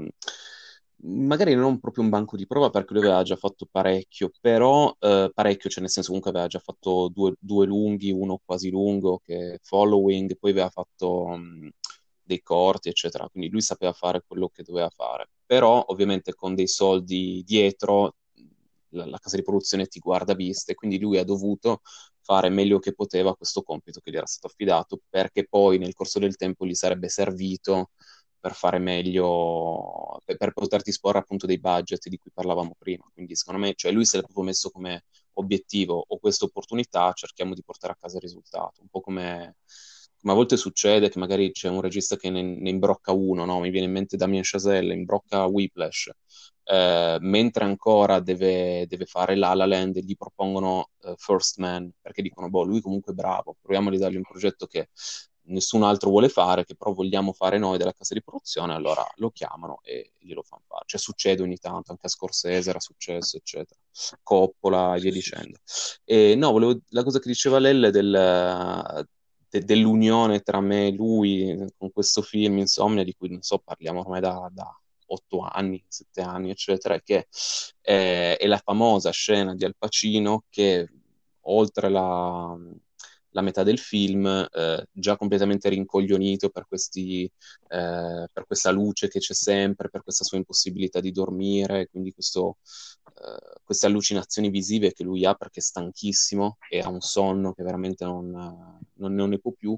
magari non proprio un banco di prova perché lui aveva già fatto parecchio, però eh, parecchio, cioè nel senso comunque aveva già fatto due, due lunghi, uno quasi lungo che è following, poi aveva fatto um, dei corti, eccetera, quindi lui sapeva fare quello che doveva fare, però ovviamente con dei soldi dietro la, la casa di produzione ti guarda viste, quindi lui ha dovuto fare meglio che poteva questo compito che gli era stato affidato perché poi nel corso del tempo gli sarebbe servito per fare meglio, per, per poter disporre appunto dei budget di cui parlavamo prima. Quindi secondo me, cioè lui se l'è proprio messo come obiettivo o questa opportunità, cerchiamo di portare a casa il risultato. Un po' come, come a volte succede che magari c'è un regista che ne, ne imbrocca uno, no? mi viene in mente Damien Chazelle, imbrocca Whiplash, eh, mentre ancora deve, deve, fare La La Land, gli propongono uh, First Man, perché dicono, boh, lui comunque è bravo, proviamo a dargli un progetto che nessun altro vuole fare, che però vogliamo fare noi della casa di produzione, allora lo chiamano e glielo fanno fare. Cioè succede ogni tanto, anche a Scorsese era successo, eccetera. Coppola e via dicendo. E no, volevo, la cosa che diceva Lelle del, de, dell'unione tra me e lui con questo film, Insomnia, di cui non so, parliamo ormai da, da otto anni, sette anni, eccetera, che è, è la famosa scena di Al Pacino che oltre la la metà del film, eh, già completamente rincoglionito per, questi, eh, per questa luce che c'è sempre, per questa sua impossibilità di dormire, quindi questo, eh, queste allucinazioni visive che lui ha perché è stanchissimo e ha un sonno che veramente non, non, non ne può più.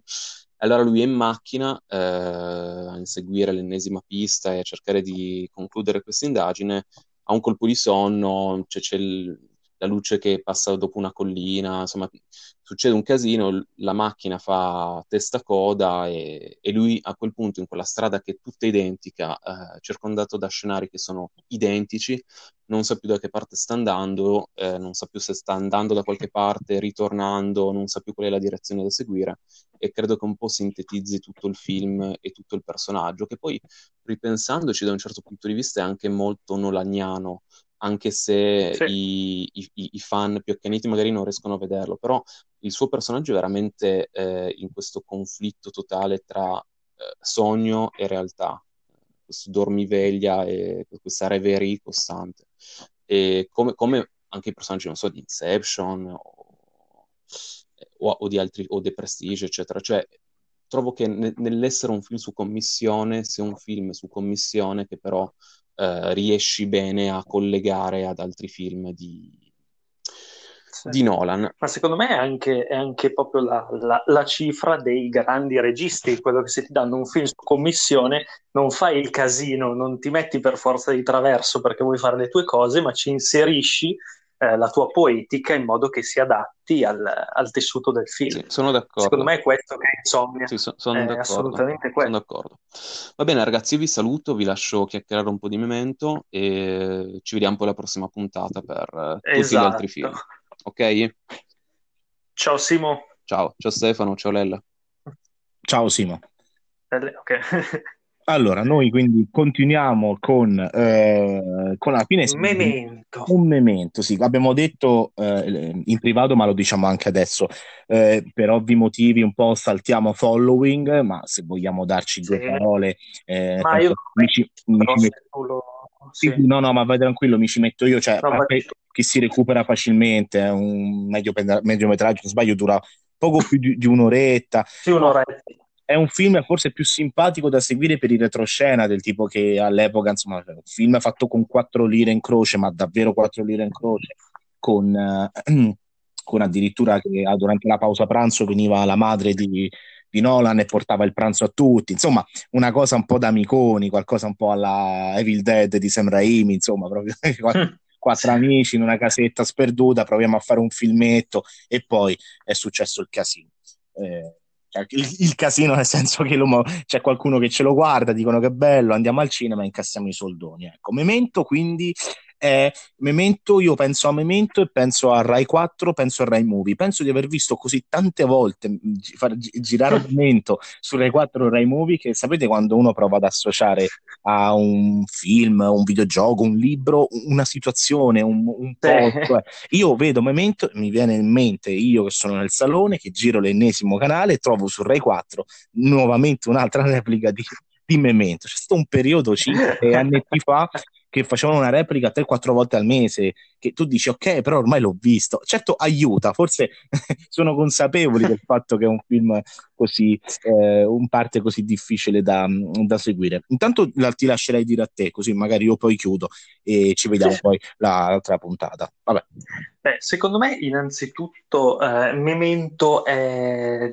Allora lui è in macchina eh, a inseguire l'ennesima pista e a cercare di concludere questa indagine, ha un colpo di sonno, cioè c'è il, la luce che passa dopo una collina, insomma, succede un casino, la macchina fa testa coda e, e lui a quel punto in quella strada che è tutta identica, eh, circondato da scenari che sono identici, non sa più da che parte sta andando, eh, non sa più se sta andando da qualche parte, ritornando, non sa più qual è la direzione da seguire e credo che un po' sintetizzi tutto il film e tutto il personaggio, che poi ripensandoci da un certo punto di vista è anche molto nolaniano, anche se sì. i, i, i, fan più accaniti magari non riescono a vederlo, però il suo personaggio è veramente eh, in questo conflitto totale tra eh, sogno e realtà, questo dormiveglia e questa reverie costante. E come, come anche i personaggi, non so, di Inception o, o, o di altri, o The Prestige, eccetera, cioè trovo che ne, nell'essere un film su commissione sia un film su commissione che però eh, riesci bene a collegare ad altri film di, sì. di Nolan. Ma secondo me è anche, è anche proprio la, la, la, cifra dei grandi registi, quello che se ti danno un film su commissione non fai il casino, non ti metti per forza di traverso perché vuoi fare le tue cose, ma ci inserisci eh, la tua poetica in modo che si adatti al, al tessuto del film. Sì, sono d'accordo. Secondo me è questo che è Insomnia. Sì, so, sono, d'accordo. assolutamente sono d'accordo. Va bene ragazzi, io vi saluto, vi lascio chiacchierare un po' di memento e ci vediamo poi alla prossima puntata per uh, tutti esatto. gli altri film. Ok? Ciao Simo. Ciao, ciao Stefano, ciao Lella. Ciao Simo. Ok. Allora, noi quindi continuiamo con, eh, con la fine. Memento. Un memento, sì. Abbiamo detto eh, in privato, ma lo diciamo anche adesso. Eh, per ovvi motivi un po' saltiamo following, ma se vogliamo darci due sì. parole... Eh, ma io mi ci, mi ci lo... sì. Sì, no, no, ma vai tranquillo, mi ci metto io. Cioè, no, che si recupera facilmente, è un medio, mediometraggio, non sbaglio, dura poco più di, di un'oretta. Sì, un'oretta è un film forse più simpatico da seguire per il retroscena, del tipo che all'epoca, insomma, un film fatto con quattro lire in croce, ma davvero quattro lire in croce, con, eh, con addirittura che ah, durante la pausa pranzo veniva la madre di, di Nolan e portava il pranzo a tutti, insomma, una cosa un po' da amiconi, qualcosa un po' alla Evil Dead di Sam Raimi, insomma, proprio quattro, quattro amici in una casetta sperduta, proviamo a fare un filmetto e poi è successo il casino. Eh, il, il, casino nel senso che c'è qualcuno che ce lo guarda, dicono che è bello, andiamo al cinema e incassiamo i soldoni. Ecco, Memento quindi è Memento, io penso a Memento e penso a Rai 4, penso a Rai Movie. Penso di aver visto così tante volte far girare Memento su Rai 4 o Rai Movie che sapete quando uno prova ad associare a un film, un videogioco, un libro, una situazione, un, un posto. Eh. Io vedo Memento, mi viene in mente io che sono nel salone, che giro l'ennesimo canale e trovo su Rai 4 nuovamente un'altra replica di, di Memento. C'è stato un periodo 5 anni fa che facevano una replica 3-4 volte al mese, che tu dici ok, però ormai l'ho visto. Certo aiuta, forse sono consapevoli del fatto che è un film così, eh, un parte così difficile da, da, seguire. Intanto la, ti lascerei dire a te, così magari io poi chiudo e ci vediamo poi l'altra puntata. Vabbè. Beh, secondo me innanzitutto eh, Memento è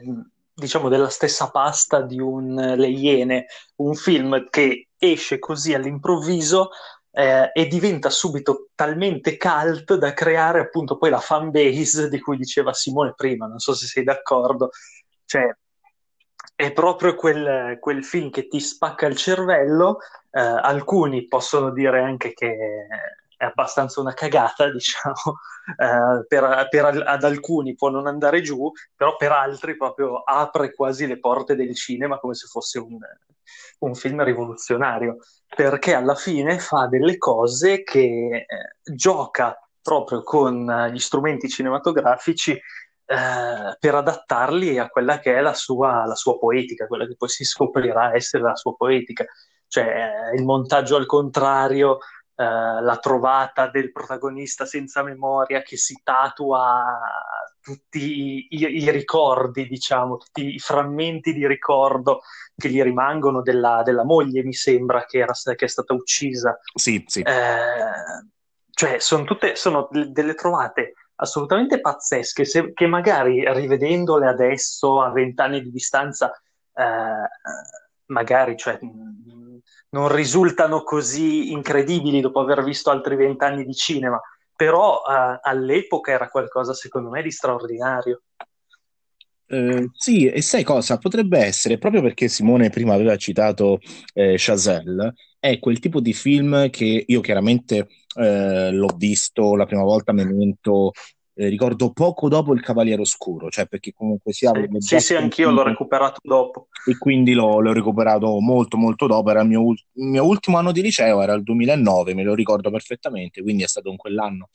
diciamo della stessa pasta di un Le Iene, un film che esce così all'improvviso eh, e diventa subito talmente cult da creare appunto poi la fan base di cui diceva Simone prima, non so se sei d'accordo, cioè è proprio quel, quel film che ti spacca il cervello, eh, alcuni possono dire anche che è abbastanza una cagata, diciamo, eh, per, per, ad alcuni può non andare giù, però per altri proprio apre quasi le porte del cinema come se fosse un, un film rivoluzionario, perché alla fine fa delle cose che eh, gioca proprio con gli strumenti cinematografici eh, per adattarli a quella che è la sua, la sua, poetica, quella che poi si scoprirà essere la sua poetica. Cioè il montaggio al contrario, eh, la trovata del protagonista senza memoria che si tatua tutti i, i, i, ricordi, diciamo, tutti i frammenti di ricordo che gli rimangono della, della moglie, mi sembra, che, era, che, è stata uccisa. Sì, sì. Eh, cioè, sono tutte sono delle trovate assolutamente pazzesche, se, che magari rivedendole adesso, a vent'anni di distanza, eh, magari cioè, non risultano così incredibili dopo aver visto altri vent'anni di cinema, però uh, all'epoca era qualcosa secondo me di straordinario. Uh, sì, e sai cosa? Potrebbe essere, proprio perché Simone prima aveva citato eh, Chazelle, è quel tipo di film che io chiaramente eh, l'ho visto la prima volta, Memento eh, ricordo poco dopo il Cavaliere Oscuro, cioè perché comunque sia... Sì, sì, sì anch'io l'ho recuperato dopo. E quindi l'ho, l'ho recuperato molto molto dopo, era il mio, il mio, ultimo anno di liceo, era il 2009, me lo ricordo perfettamente, quindi è stato in quell'anno,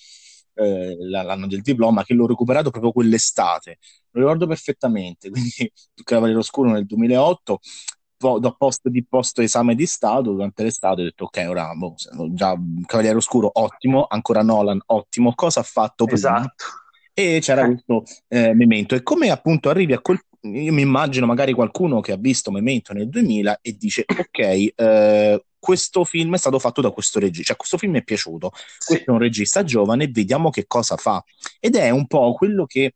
eh, l'anno del diploma, che l'ho recuperato proprio quell'estate, lo ricordo perfettamente, quindi il Cavaliere Oscuro nel 2008 do post di post esame di Stato durante l'estate ho detto ok ora boh, già Cavaliere Oscuro ottimo ancora Nolan ottimo cosa ha fatto prima? esatto e c'era eh. questo eh, Memento e come appunto arrivi a quel io mi immagino magari qualcuno che ha visto Memento nel 2000 e dice ok eh, questo film è stato fatto da questo regista, cioè questo film è piaciuto, sì. questo è un regista giovane, vediamo che cosa fa. Ed è un po' quello che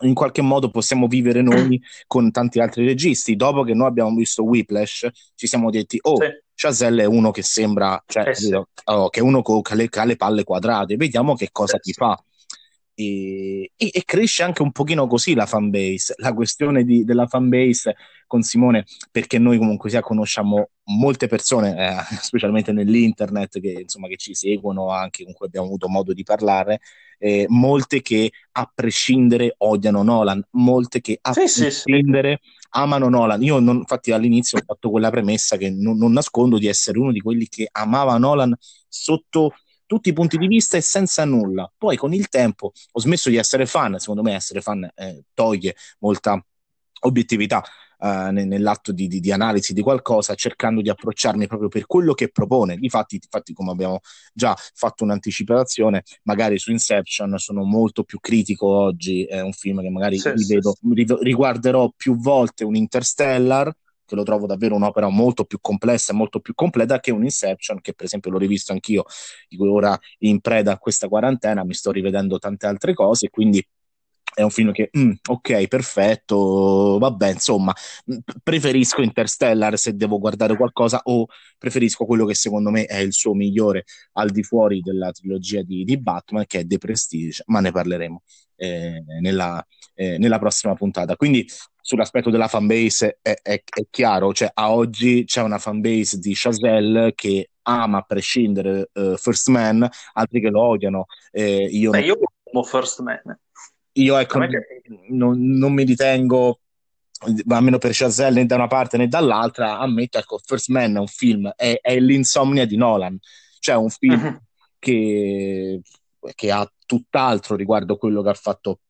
in qualche modo possiamo vivere noi con tanti altri registi. Dopo che noi abbiamo visto Whiplash, ci siamo detti, oh, sì. Chazelle è uno che sembra, cioè, eh sì. oh, che è uno che ha le, le, palle quadrate, vediamo che cosa eh ti sì. fa. E, e, e, cresce anche un pochino così la fanbase, la questione di, della fanbase con Simone, perché noi comunque sia conosciamo molte persone, eh, specialmente nell'internet, che, insomma, che ci seguono, anche con cui abbiamo avuto modo di parlare, eh, molte che a prescindere odiano Nolan, molte che a sì, prescindere sì, sì. amano Nolan. Io non, infatti all'inizio ho fatto quella premessa che non, non nascondo di essere uno di quelli che amava Nolan sotto tutti i punti di vista e senza nulla. Poi con il tempo ho smesso di essere fan, secondo me essere fan eh, toglie molta obiettività uh, nell'atto di, di, di, analisi di qualcosa, cercando di approcciarmi proprio per quello che propone. Difatti, infatti, come abbiamo già fatto un'anticipazione, magari su Inception sono molto più critico oggi, è un film che magari sì, rivedo, sì, sì. riguarderò più volte un Interstellar che lo trovo davvero un'opera molto più complessa e molto più completa che un Inception, che per esempio l'ho rivisto anch'io, ora in preda a questa quarantena mi sto rivedendo tante altre cose, quindi è un film che, mm, ok, perfetto, vabbè, insomma, mm, preferisco Interstellar se devo guardare qualcosa o preferisco quello che secondo me è il suo migliore al di fuori della trilogia di, di Batman, che è The Prestige, ma ne parleremo eh, nella, eh, nella prossima puntata. Quindi sull'aspetto della fanbase è, è, è, chiaro, cioè a oggi c'è una fanbase di Chazelle che ama a prescindere uh, First Man, altri che lo odiano. Eh, io, Beh, io amo First Man. Io ecco, non, non mi ritengo almeno per Chazelle né da una parte né dall'altra, ammetto, ecco, First Man è un film, è, è l'insomnia di Nolan, cioè un film uh-huh. che, che, ha tutt'altro riguardo a quello che ha fatto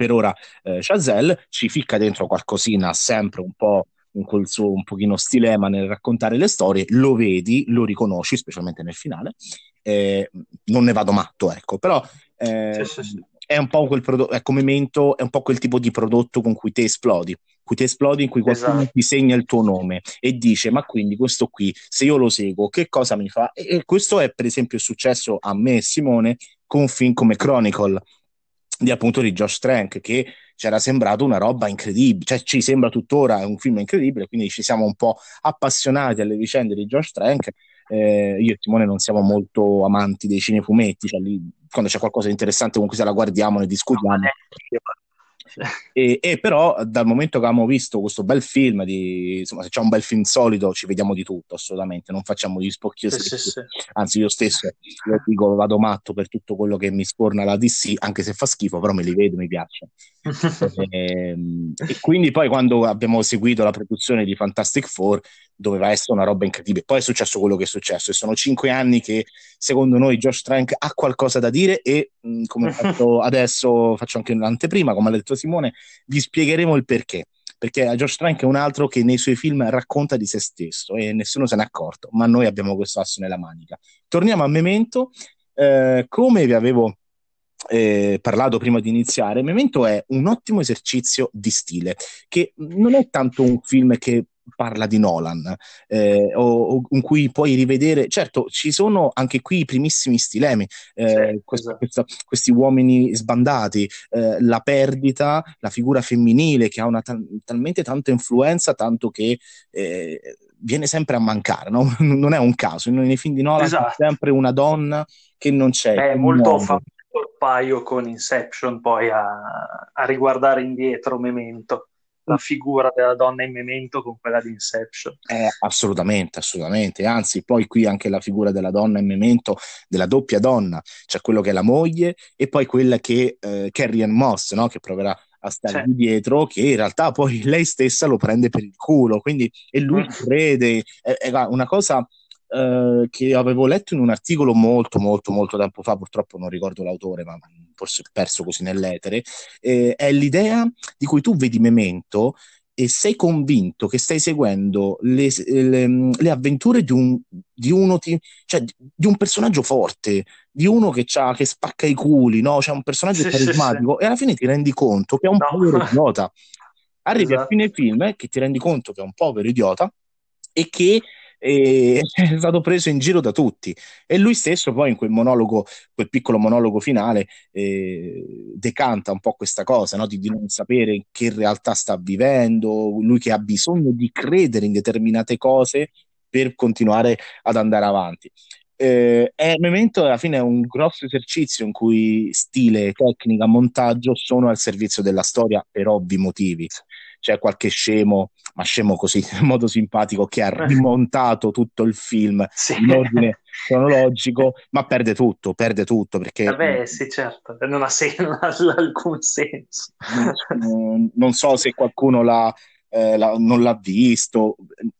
per ora eh, Chazelle, ci ficca dentro qualcosina sempre un po' con quel suo un pochino stilema nel raccontare le storie, lo vedi, lo riconosci, specialmente nel finale, eh, non ne vado matto, ecco, però eh, sì, sì, sì è un po' quel prodotto, è come mento, è un po' quel tipo di prodotto con cui te esplodi, cui te esplodi in cui qualcuno esatto. ti segna il tuo nome e dice ma quindi questo qui, se io lo seguo, che cosa mi fa? E, e questo è per esempio successo a me e Simone con un film come Chronicle di appunto di Josh Trank che ci era sembrato una roba incredibile, cioè ci sembra tuttora un film incredibile, quindi ci siamo un po' appassionati alle vicende di Josh Trank eh, io e Simone non siamo molto amanti dei cinefumetti, cioè lì, quando c'è qualcosa di interessante comunque se la guardiamo, ne discutiamo. No, e, e, però dal momento che abbiamo visto questo bel film di, insomma se c'è un bel film solido ci vediamo di tutto assolutamente. Non facciamo gli spocchi sì, sì, sì. anzi io stesso io dico vado matto per tutto quello che mi sporna la DC anche se fa schifo però me li vedo mi piace e, ehm, e, quindi poi quando abbiamo seguito la produzione di Fantastic Four doveva essere una roba incredibile. Poi è successo quello che è successo e sono cinque anni che secondo noi Josh Trank ha qualcosa da dire e mh, come fatto adesso faccio anche un'anteprima come ha detto Simone, vi spiegheremo il perché. Perché Josh Trank è un altro che nei suoi film racconta di se stesso e nessuno se n'è accorto, ma noi abbiamo questo asso nella manica. Torniamo a Memento. Eh, come vi avevo eh, parlato prima di iniziare, Memento è un ottimo esercizio di stile, che non è tanto un film che parla di Nolan, eh, o, o, in cui puoi rivedere, certo ci sono anche qui i primissimi stilemi, eh, sì, questa, esatto. questa, questi uomini sbandati, eh, la perdita, la figura femminile che ha una tal- talmente tanta influenza, tanto che eh, viene sempre a mancare, no? non è un caso, nei film di Nolan esatto. c'è sempre una donna che non c'è. È molto fatto il paio con Inception poi a, a riguardare indietro Memento la figura della donna in memento con quella di Inception. Eh, assolutamente, assolutamente. Anzi, poi qui anche la figura della donna in memento, della doppia donna, cioè quello che è la moglie e poi quella che eh, Carrie Ann Moss, no? che proverà a stare certo. dietro, che in realtà poi lei stessa lo prende per il culo, quindi e lui mm. crede, è, è una cosa eh, che avevo letto in un articolo molto molto molto tempo fa, purtroppo non ricordo l'autore, ma forse perso così nell'etere, eh, è l'idea di cui tu vedi Memento e sei convinto che stai seguendo le, le, le avventure di, un, di uno, ti, cioè di un personaggio forte, di uno che, che spacca i culi, no? C'è un personaggio sì, carismatico sì, sì. e alla fine ti rendi conto che è un no. povero idiota. Arrivi esatto. a fine film eh, che ti rendi conto che è un povero idiota e che e è stato preso in giro da tutti e lui stesso poi in quel monologo, quel piccolo monologo finale eh, decanta un po' questa cosa no? di, di, non sapere che realtà sta vivendo, lui che ha bisogno di credere in determinate cose per continuare ad andare avanti. Eh, è Memento alla fine è un grosso esercizio in cui stile, tecnica, montaggio sono al servizio della storia per ovvi motivi c'è qualche scemo, ma scemo così in modo simpatico, che ha eh. rimontato tutto il film sì. in ordine cronologico, ma perde tutto, perde tutto perché... Vabbè, sì, certo, non ha, sen- non ha alcun senso. Non, non so se qualcuno l'ha, eh, la, non l'ha visto.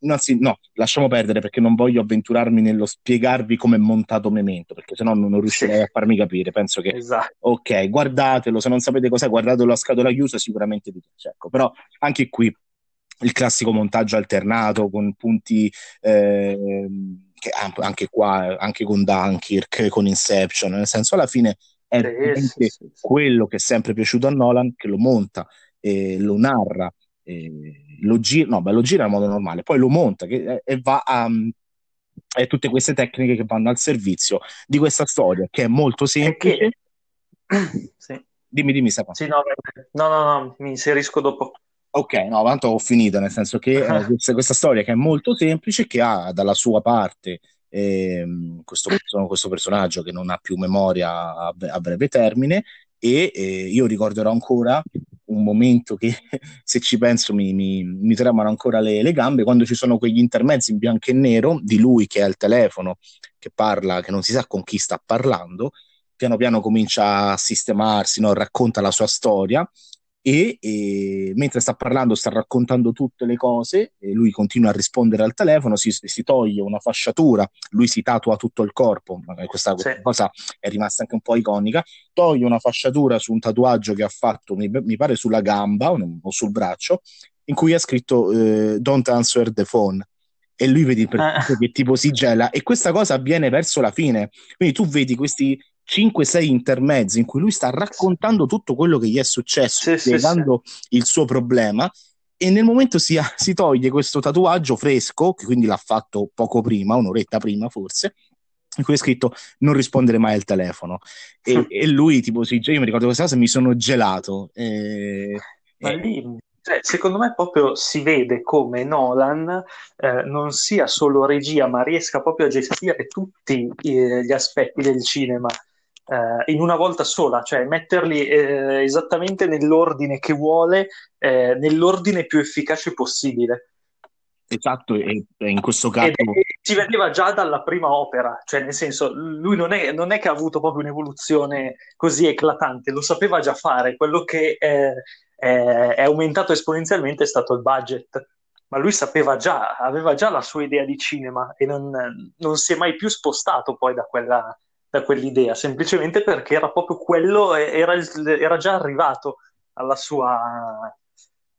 Anzi, no, lasciamo perdere perché non voglio avventurarmi nello spiegarvi come è montato Memento, perché sennò non, non riuscirei sì. a farmi capire. Penso che, esatto. ok, guardatelo, se non sapete cos'è, guardatelo a scatola chiusa, sicuramente vi piace. Ecco, però anche qui il classico montaggio alternato con punti... Eh, che anche qua, anche con Dunkirk, con Inception, nel senso alla fine è sì, sì, sì, quello che è sempre piaciuto a Nolan, che lo monta, e lo narra lo gira, no, beh, lo gira in modo normale, poi lo monta che, e va a, e tutte queste tecniche che vanno al servizio di questa storia che è molto semplice. Che... sì. Dimmi, dimmi, Stefano. Sì, no, no, no, no, mi inserisco dopo. Ok, no, tanto ho finito, nel senso che eh, questa, questa, storia che è molto semplice, che ha dalla sua parte eh, questo, questo, personaggio che non ha più memoria a, a breve termine e eh, io ricorderò ancora un momento che se ci penso mi, mi, mi tremano ancora le, le, gambe, quando ci sono quegli intermezzi in bianco e nero di lui che è al telefono, che parla, che non si sa con chi sta parlando, piano piano comincia a sistemarsi, no? racconta la sua storia e, e, mentre sta parlando sta raccontando tutte le cose e lui continua a rispondere al telefono si, si toglie una fasciatura lui si tatua tutto il corpo questa, questa sì. cosa è rimasta anche un po' iconica toglie una fasciatura su un tatuaggio che ha fatto mi, mi pare sulla gamba o, sul braccio in cui ha scritto eh, don't answer the phone e lui vedi il ah. che tipo si gela e questa cosa avviene verso la fine quindi tu vedi questi 5-6 intermezzi in cui lui sta raccontando tutto quello che gli è successo, sì, spiegando sì, sì. il suo problema. E nel momento si, si toglie questo tatuaggio fresco, che quindi l'ha fatto poco prima, un'oretta prima forse, in cui è scritto non rispondere mai al telefono. E, e lui, tipo, sì, io mi ricordo questa cosa, mi sono gelato. E, Ma lì, cioè, secondo me proprio si vede come Nolan eh, non sia solo regia, ma riesca proprio a gestire tutti eh, gli aspetti del cinema eh, in una volta sola, cioè metterli eh, esattamente nell'ordine che vuole, eh, nell'ordine più efficace possibile. Esatto, e in questo caso... E, si vedeva già dalla prima opera, cioè nel senso, lui non è, non è, che ha avuto proprio un'evoluzione così eclatante, lo sapeva già fare, quello che è, è, è aumentato esponenzialmente è stato il budget, ma lui sapeva già, aveva già la sua idea di cinema e non, non si è mai più spostato poi da quella, da quell'idea, semplicemente perché era proprio quello, era, era già arrivato alla sua,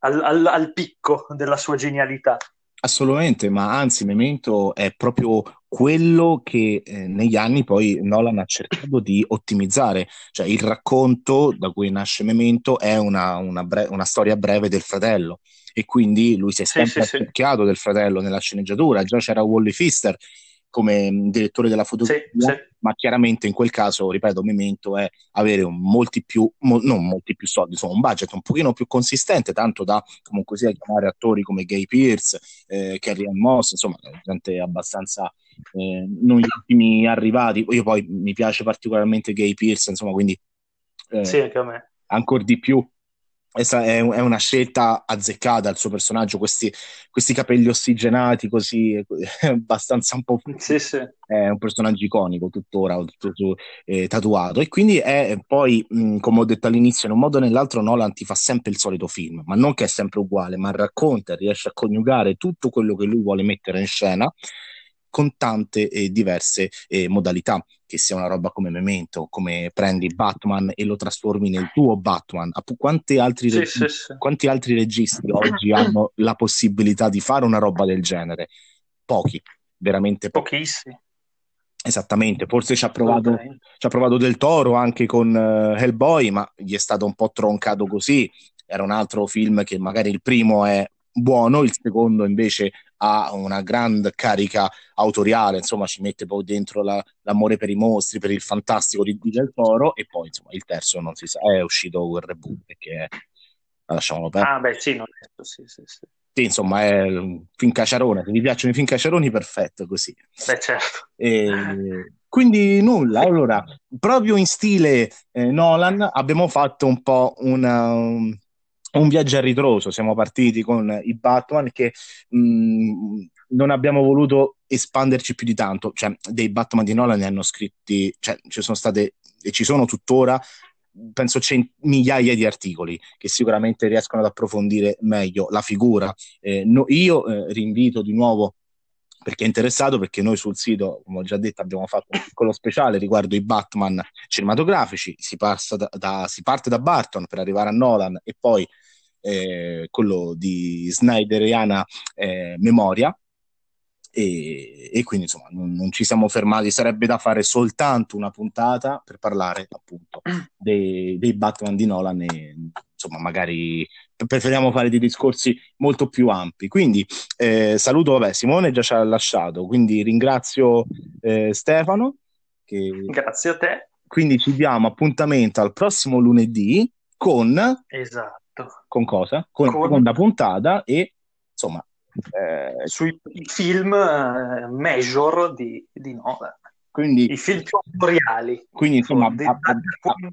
al, al, al picco della sua genialità. Assolutamente, ma anzi, Memento è proprio quello che eh, negli anni poi Nolan ha cercato di ottimizzare, cioè il racconto da cui nasce Memento è una, una, bre- una storia breve del fratello e quindi lui si è sempre sì, sì, sì. del fratello nella sceneggiatura, già c'era Wally Fister come mm, direttore della fotografia, sì, sì. ma chiaramente in quel caso, ripeto, Memento è avere un, molti più, mo, non molti più soldi, insomma un budget un pochino più consistente, tanto da comunque sia chiamare attori come Gay Pierce, eh, Carrie Ann Moss, insomma gente abbastanza eh, non gli ultimi arrivati, io poi mi piace particolarmente Gay Pierce, insomma quindi eh, sì, anche a me. ancora di più è una scelta azzeccata il suo personaggio, questi, questi capelli ossigenati così, abbastanza un po'... Sì, sì. È un personaggio iconico tuttora, tutto, eh, tatuato. E quindi è poi, mh, come ho detto all'inizio, in un modo o nell'altro Nolan ti fa sempre il solito film, ma non che è sempre uguale, ma racconta, riesce a coniugare tutto quello che lui vuole mettere in scena con tante e diverse eh, modalità, che sia una roba come Memento, come prendi Batman e lo trasformi nel tuo Batman. Quanti altri, sì, reg- sì, sì. quanti altri registi oggi hanno la possibilità di fare una roba del genere? Pochi, veramente pochi. Pochissimi. Esattamente, forse ci ha, provato, okay. ci ha provato del Toro anche con uh, Hellboy, ma gli è stato un po' troncato così. Era un altro film che magari il primo è buono, il secondo invece ha una grande carica autoriale, insomma ci mette poi dentro la, l'amore per i mostri, per il fantastico di, di Del Toro e poi insomma il terzo non si sa, è uscito quel reboot perché lasciamolo perdere. Ah beh sì, non è, sì, sì, sì. Sì, insomma, è un film caciarone. Se vi piacciono i film caciaroni, perfetto così. Beh, certo. E, quindi nulla. Allora, proprio in stile eh, Nolan, abbiamo fatto un po' una, un, un viaggio a ritroso. Siamo partiti con i Batman che mh, mm, non abbiamo voluto espanderci più di tanto. Cioè, dei Batman di Nolan ne hanno scritti, cioè, ci sono state e ci sono tuttora. Penso cent- migliaia di articoli che sicuramente riescono ad approfondire meglio la figura. Eh, no, io eh, rinvito di nuovo perché è interessato, perché noi sul sito, come ho già detto, abbiamo fatto un piccolo speciale riguardo i Batman cinematografici, si, da, da, si parte da Barton per arrivare a Nolan e poi eh, quello di Snyderiana eh, Memoria. E, e, quindi insomma non, non, ci siamo fermati, sarebbe da fare soltanto una puntata per parlare appunto dei, dei Batman di Nolan e insomma magari preferiamo fare dei discorsi molto più ampi. Quindi eh, saluto, vabbè, Simone già ci ha lasciato, quindi ringrazio eh, Stefano. Che... Grazie a te. Quindi ci diamo appuntamento al prossimo lunedì con... Esatto Esatto. Con cosa? Con, con... la seconda puntata e insomma... Eh... Sui film eh, major di, di Nolan. Quindi, I film più autoriali. Quindi insomma ab- ab-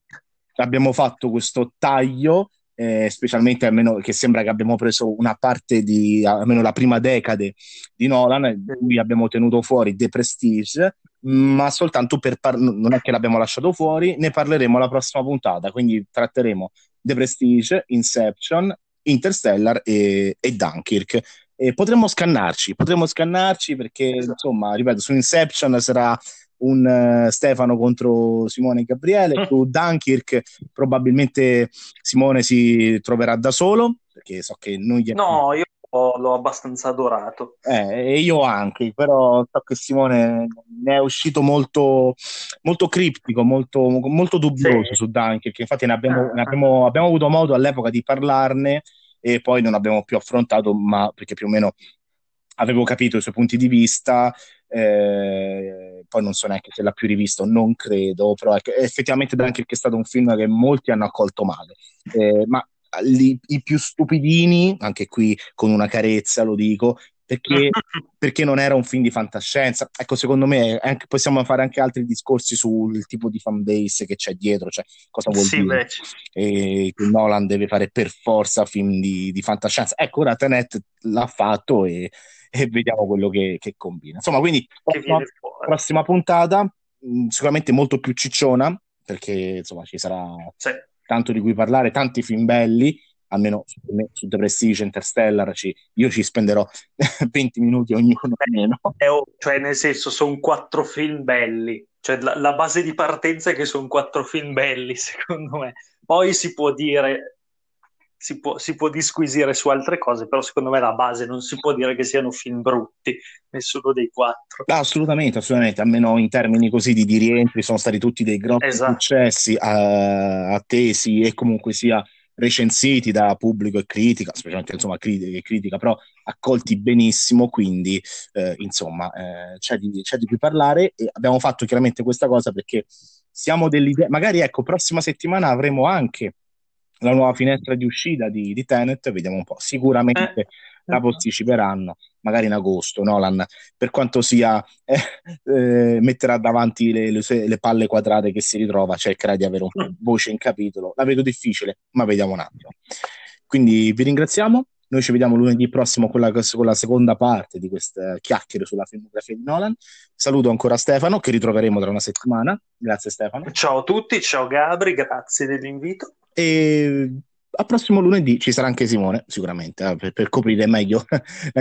abbiamo fatto questo taglio eh, specialmente almeno che sembra che abbiamo preso una parte di almeno la prima decade di Nolan, cui abbiamo tenuto fuori The Prestige, ma soltanto per par- non è che l'abbiamo lasciato fuori, ne parleremo alla prossima puntata, quindi tratteremo The Prestige, Inception, Interstellar e, e Dunkirk. E potremmo scannarci, potremmo scannarci perché, esatto. insomma, ripeto, su Inception sarà un uh, Stefano contro Simone e Gabriele, su Dunkirk probabilmente Simone si troverà da solo, perché so che non gli... No, io l'ho abbastanza adorato. Eh, e io anche, però so che Simone ne è uscito molto, molto criptico, molto, molto dubbioso sì. su Dunkirk, infatti ne abbiamo, ne abbiamo, abbiamo avuto modo all'epoca di parlarne e poi non abbiamo più affrontato, ma perché più o meno avevo capito i suoi punti di vista, eh, poi non so neanche se l'ha più rivisto, non credo, però ecco, effettivamente Dunkirk è stato un film che molti hanno accolto male, eh, ma li, i più stupidini, anche qui con una carezza lo dico, perché, perché, non era un film di fantascienza. Ecco, secondo me anche, possiamo fare anche altri discorsi sul tipo di fanbase che c'è dietro, cioè cosa vuol sì, dire che Nolan deve fare per forza film di, di fantascienza. Ecco, ora Tenet l'ha fatto e, e vediamo quello che, che, combina. Insomma, quindi prossima, prossima puntata, mh, sicuramente molto più cicciona, perché insomma ci sarà sì. Tanto di cui parlare, tanti film belli almeno su, su The Prestige Interstellar ci, io ci spenderò 20 minuti ognuno meno. cioè nel senso sono quattro film belli cioè la, la base di partenza è che sono quattro film belli secondo me poi si può dire si può, si può, disquisire su altre cose, però secondo me la base non si può dire che siano film brutti, nessuno dei quattro. No, assolutamente, assolutamente, almeno in termini così di, di rientri sono stati tutti dei grossi esatto. successi uh, attesi e comunque sia recensiti da pubblico e critica, specialmente insomma critica, critica però accolti benissimo, quindi eh, insomma eh, c'è, di, c'è, di, cui parlare e abbiamo fatto chiaramente questa cosa perché siamo dell'idea, magari ecco, prossima settimana avremo anche la nuova finestra di uscita di, di Tenet, vediamo un po', sicuramente eh la posticiperanno, magari in agosto. Nolan, per quanto sia, eh, eh, metterà davanti le, le, le, palle quadrate che si ritrova, cercherà di avere un po' voce in capitolo. La vedo difficile, ma vediamo un attimo. Quindi vi ringraziamo. Noi ci vediamo lunedì prossimo con la, con la seconda parte di queste chiacchiere sulla filmografia di Nolan. Saluto ancora Stefano, che ritroveremo tra una settimana. Grazie Stefano. Ciao a tutti, ciao Gabri, grazie dell'invito. E al prossimo lunedì ci sarà anche Simone, sicuramente, eh, per, per coprire meglio